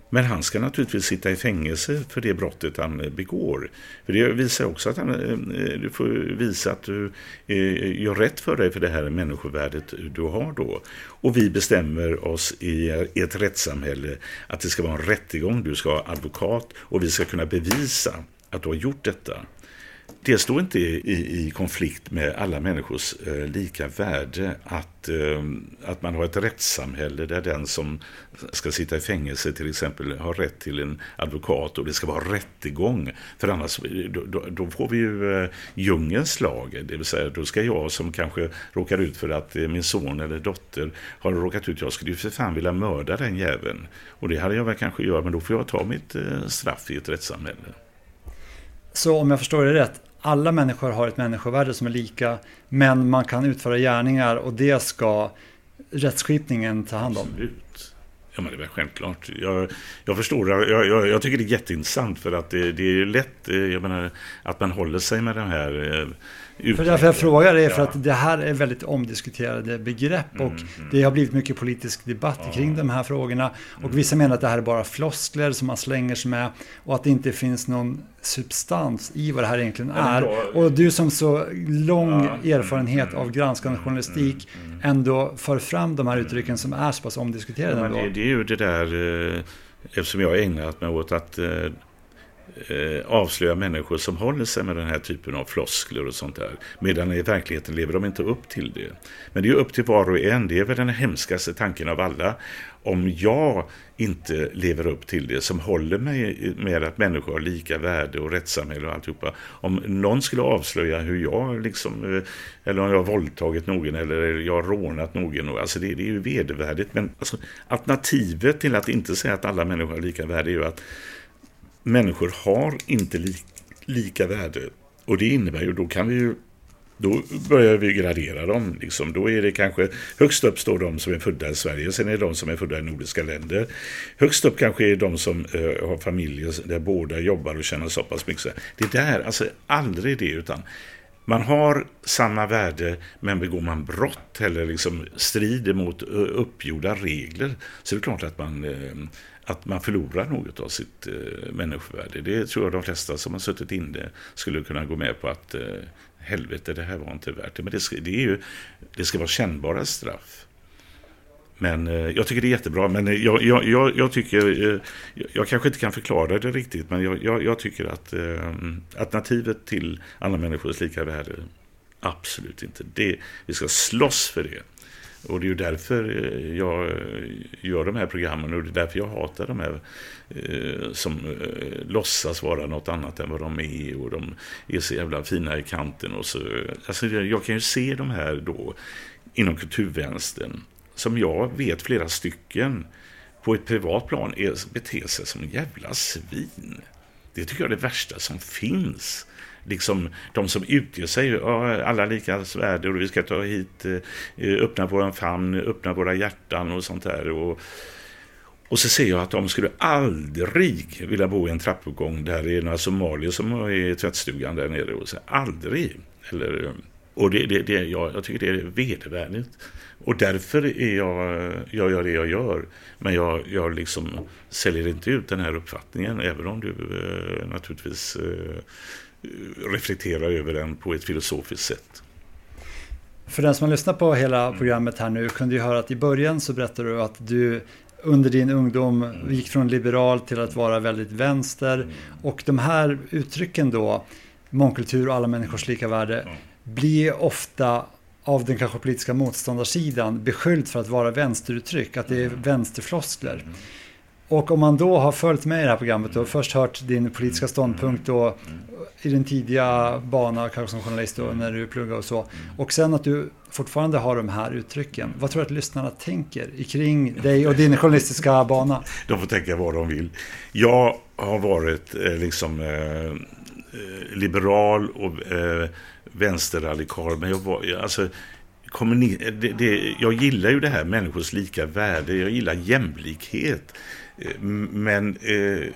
S8: Men han ska naturligtvis sitta i fängelse för det brottet han eh, begår. För det visar också att han, eh, eh, du får visa att du gör rätt för dig för det här människovärdet du har då. Och vi bestämmer oss i ett rättssamhälle att det ska vara en rättegång, du ska ha advokat och vi ska kunna bevisa att du har gjort detta det står inte i, i konflikt med alla människors eh, lika värde att, eh, att man har ett rättssamhälle där den som ska sitta i fängelse till exempel har rätt till en advokat och det ska vara rättegång. För annars eh, då, då, då får vi ju eh, djungelns lag, det vill säga då ska jag som kanske råkar ut för att eh, min son eller dotter har råkat ut, jag skulle ju för fan vilja mörda den jäveln. Och det hade jag väl kanske gjort, men då får jag ta mitt eh, straff i ett rättssamhälle.
S7: Så om jag förstår det rätt, alla människor har ett människovärde som är lika, men man kan utföra gärningar och det ska rättsskipningen ta hand om.
S8: Absolut. Ja, men det är väl självklart. Jag, jag förstår, jag, jag, jag, tycker det är jätteintressant för att det, det är lätt, eh, jag menar, att man håller sig med den här eh,
S7: för därför jag frågar är för att det här är väldigt omdiskuterade begrepp och mm, mm. det har blivit mycket politisk debatt ja. kring de här frågorna. Och mm. vissa menar att det här är bara floskler som man slänger sig med och att det inte finns någon substans i vad det här egentligen är. Och du som så lång ja. Mm, erfarenhet av granskande journalistik ändå för fram de här uttrycken som är så pass omdiskuterade.
S8: Ja, det, det, är ju det där, eh, eftersom jag har ägnat mig åt att eh, eh, avslöja människor som håller sig med den här typen av floskler och sånt där. Medan i verkligheten lever de inte upp till det. Men det är upp till var och en. Det är väl den hemskaste tanken av alla. Om jag inte lever upp till det som håller mig med att människor har lika värde och rättssamhälle och alltihopa. Om någon skulle avslöja hur jag liksom, eh, eller om jag har våldtagit någon eller jag har rånat någon. Alltså det, det är ju vedervärdigt. Men alltså, alternativet till att inte säga att alla människor har lika värde är ju att människor har inte li, lika värde. Och det innebär ju, då kan vi ju då börjar vi gradera dem. Liksom. Då är det kanske, högst upp står de som är födda i Sverige, sen är det de som är födda i nordiska länder. Högst upp kanske är de som eh, har familjer där båda jobbar och tjänar så pass mycket. Det där, alltså aldrig det, utan man har samma värde, men begår man brott eller liksom strider mot eh, uppgjorda regler så är det klart att man eh, att man förlorar något av sitt eh, människovärde. Det tror jag de flesta som har suttit inne skulle kunna gå med på att eh, helvete, det här var inte värt det. Men det ska, det är ju, det ska vara kännbara straff. Men eh, jag tycker det är jättebra. Men eh, jag, jag, jag, jag tycker, eh, jag kanske inte kan förklara det riktigt, men jag, jag tycker att eh, alternativet till alla människors lika värde, absolut inte. Det, vi ska slåss för det. Och det är ju därför eh, jag eh, gör de här programmen och det är därför jag hatar de här eh, som eh, låtsas vara något annat än vad de är och de är så jävla fina i kanten och så. Alltså jag kan ju se de här då inom kulturvänstern som jag vet flera stycken på ett privat plan är, beter sig som jävla svin. Det tycker jag är det värsta som finns liksom de som utger sig, alla lika värde och vi ska ta hit, eh, öppna våran famn, öppna våra hjärtan och sånt där. Och, och så ser jag att de skulle aldrig vilja bo i en trappuppgång där det är några somalier som är i tvättstugan där nere. Och så, aldrig. Eller, och det, det, det, jag, jag tycker det är vedervärdigt. Och därför är jag, jag gör det jag gör. Men jag, jag liksom säljer inte ut den här uppfattningen, även om du eh, naturligtvis eh, reflektera över den på ett filosofiskt sätt.
S7: För den som har lyssnat på hela programmet här nu kunde ju höra att i början så berättade du att du under din ungdom gick från liberal till att vara väldigt vänster. Och de här uttrycken då, mångkultur och alla människors lika värde, blir ofta av den kanske politiska motståndarsidan beskyllt för att vara vänsteruttryck, att det är vänsterfloskler. Och om man då har följt med i det här programmet och först hört din politiska ståndpunkt då i din tidiga bana, kanske som journalist då, när du pluggar och så. Och sen att du fortfarande har de här uttrycken. Vad tror du att lyssnarna tänker kring dig och din journalistiska bana?
S8: De får tänka vad de vill. Jag har varit eh, liksom eh, liberal och eh, vänsterradikal, men jag var, alltså, kommuni- det, det, jag gillar ju det här människors lika värde, jag gillar jämlikhet. Eh, men eh,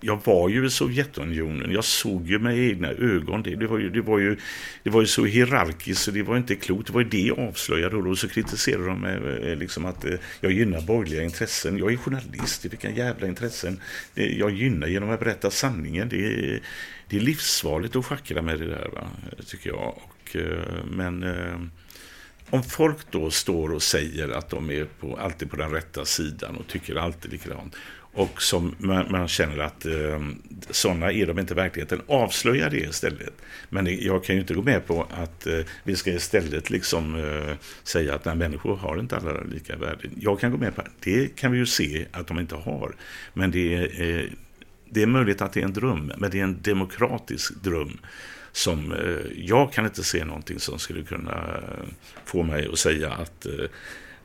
S8: jag var ju i Sovjetunionen, jag såg ju med egna ögon det. Det var ju, det var ju, det var ju så hierarkiskt så det var inte klokt. Det var ju det jag avslöjade och då så kritiserade de mig liksom att eh, jag gynnar borgerliga intressen. Jag är journalist, vilka jävla intressen. Jag gynnar genom att berätta sanningen. Det är, det är livsfarligt att schackra med det där, va? tycker jag. Och, men om folk då står och säger att de är på, alltid på den rätta sidan och tycker alltid likadant och som man, man känner att eh, sådana är de inte i verkligheten. Avslöja det istället. Men jag kan ju inte gå med på att eh, vi ska istället liksom eh, säga att nej, människor har inte alla lika värde. Jag kan gå med på det. Det kan vi ju se att de inte har. Men det är, eh, det är möjligt att det är en dröm, men det är en demokratisk dröm som eh, jag kan inte se någonting som skulle kunna eh, få mig att säga att eh,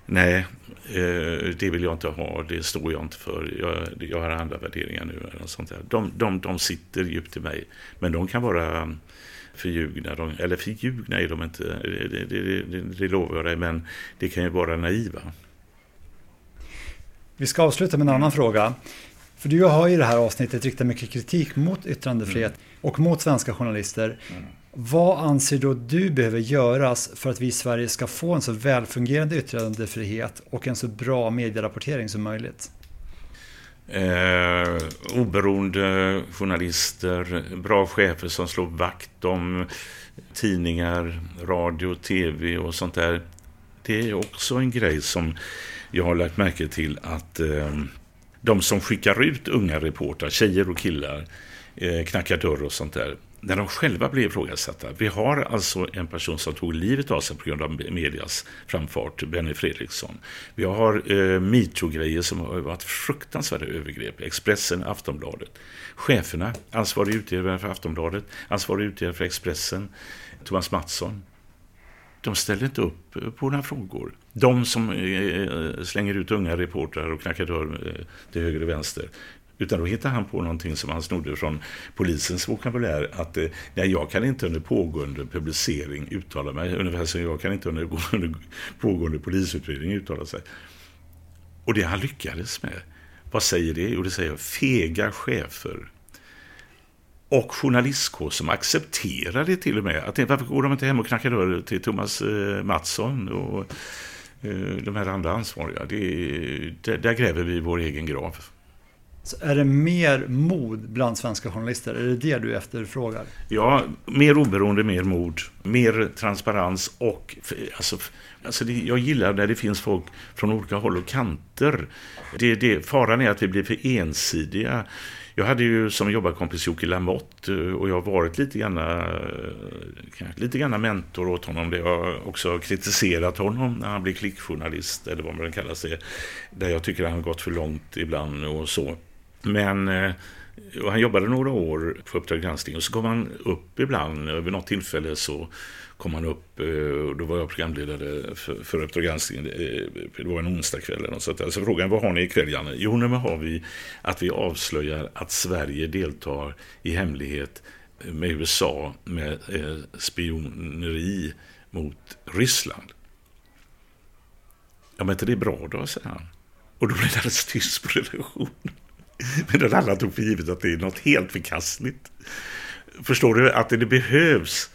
S8: Nej, eh, det vill jag inte ha, det står jag inte för. Jag, jag har andra värderingar nu. Eller sånt där. De, de, de sitter djupt i mig, men de kan vara förljugna. De, eller förljugna är de inte, det, det, det, det lovar jag dig, men det kan ju vara naiva.
S7: Vi ska avsluta med en annan fråga. För du har i det här avsnittet riktat mycket kritik mot yttrandefrihet mm. och mot svenska journalister. Mm. Vad anser då du behöver göras för att vi i Sverige ska få en så välfungerande yttrandefrihet och en så bra medierapportering som möjligt?
S8: Eh, oberoende journalister, bra chefer som slår vakt om tidningar, radio, tv och sånt där. Det är också en grej som jag har lagt märke till att eh, de som skickar ut unga reportrar, tjejer och killar, eh, knackar dörr och sånt där när de själva blev ifrågasatta. Vi har alltså en person som tog livet av sig på grund av medias framfart, Benny Fredriksson. Vi har eh, metoo-grejer som har varit fruktansvärda övergrepp. Expressen, Aftonbladet. Cheferna, ansvarig utgivare för Aftonbladet, ansvarig utgivare för Expressen, Thomas Mattsson. De ställer inte upp eh, på några frågor. De som eh, eh, slänger ut unga reportrar och knackar dörr eh, till höger och vänster. Utan då hittade han på någonting som han snodde från polisens vokabulär. Att eh, nej, jag kan inte under pågående publicering uttala mig. Ungefär som jag kan inte under, under pågående polisutredning uttala sig. Och det han lyckades med. Vad säger det? Jo, det säger fega chefer. Och journalistkår som accepterar det till och med. Att, varför går de inte hem och knackar dörr till Thomas eh, Mattsson och eh, de här andra ansvariga? Det, det, där gräver vi vår egen grav.
S7: Så är det mer mod bland svenska journalister? Är det det du efterfrågar?
S8: Ja, mer oberoende, mer mod, mer transparens och alltså, alltså det, jag gillar när det finns folk från olika håll och kanter. Det, det, faran är att vi blir för ensidiga. Jag hade ju som jobbarkompis Jocke Lamotte eh, och jag har varit lite grann, eh, lite grann mentor åt honom. Det har också kritiserat honom när han blev klickjournalist eller vad man kallar det. Där jag tycker att han har gått för långt ibland och så. Men eh, och han jobbade några år på Uppdrag granskning och så kom han upp ibland. Vid något tillfälle så kom han upp eh, och då var jag programledare för, för Uppdrag granskning. Det eh, var en onsdagkväll eller något sånt där. Så frågade han, vad har ni ikväll Janne? Jo, nu har vi att vi avslöjar att Sverige deltar i hemlighet med USA med spioneri mot Ryssland. Ja, men inte det är bra då, säger han. Och då blir det alldeles tyst på redaktionen. Medan alla tog för givet att det är något helt förkastligt. Förstår du att det behövs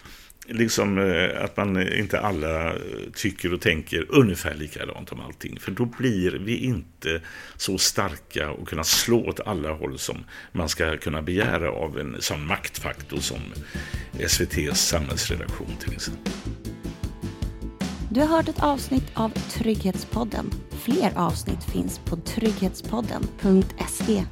S8: liksom eh, att man inte alla eh, tycker och tänker ungefär likadant om allting. För då blir vi inte så starka och kunna slå åt alla håll som man ska kunna begära av en sån maktfaktor som SVTs samhällsredaktion till exempel.
S10: Du har hört ett avsnitt av Trygghetspodden. Fler avsnitt finns på trygghetspodden.se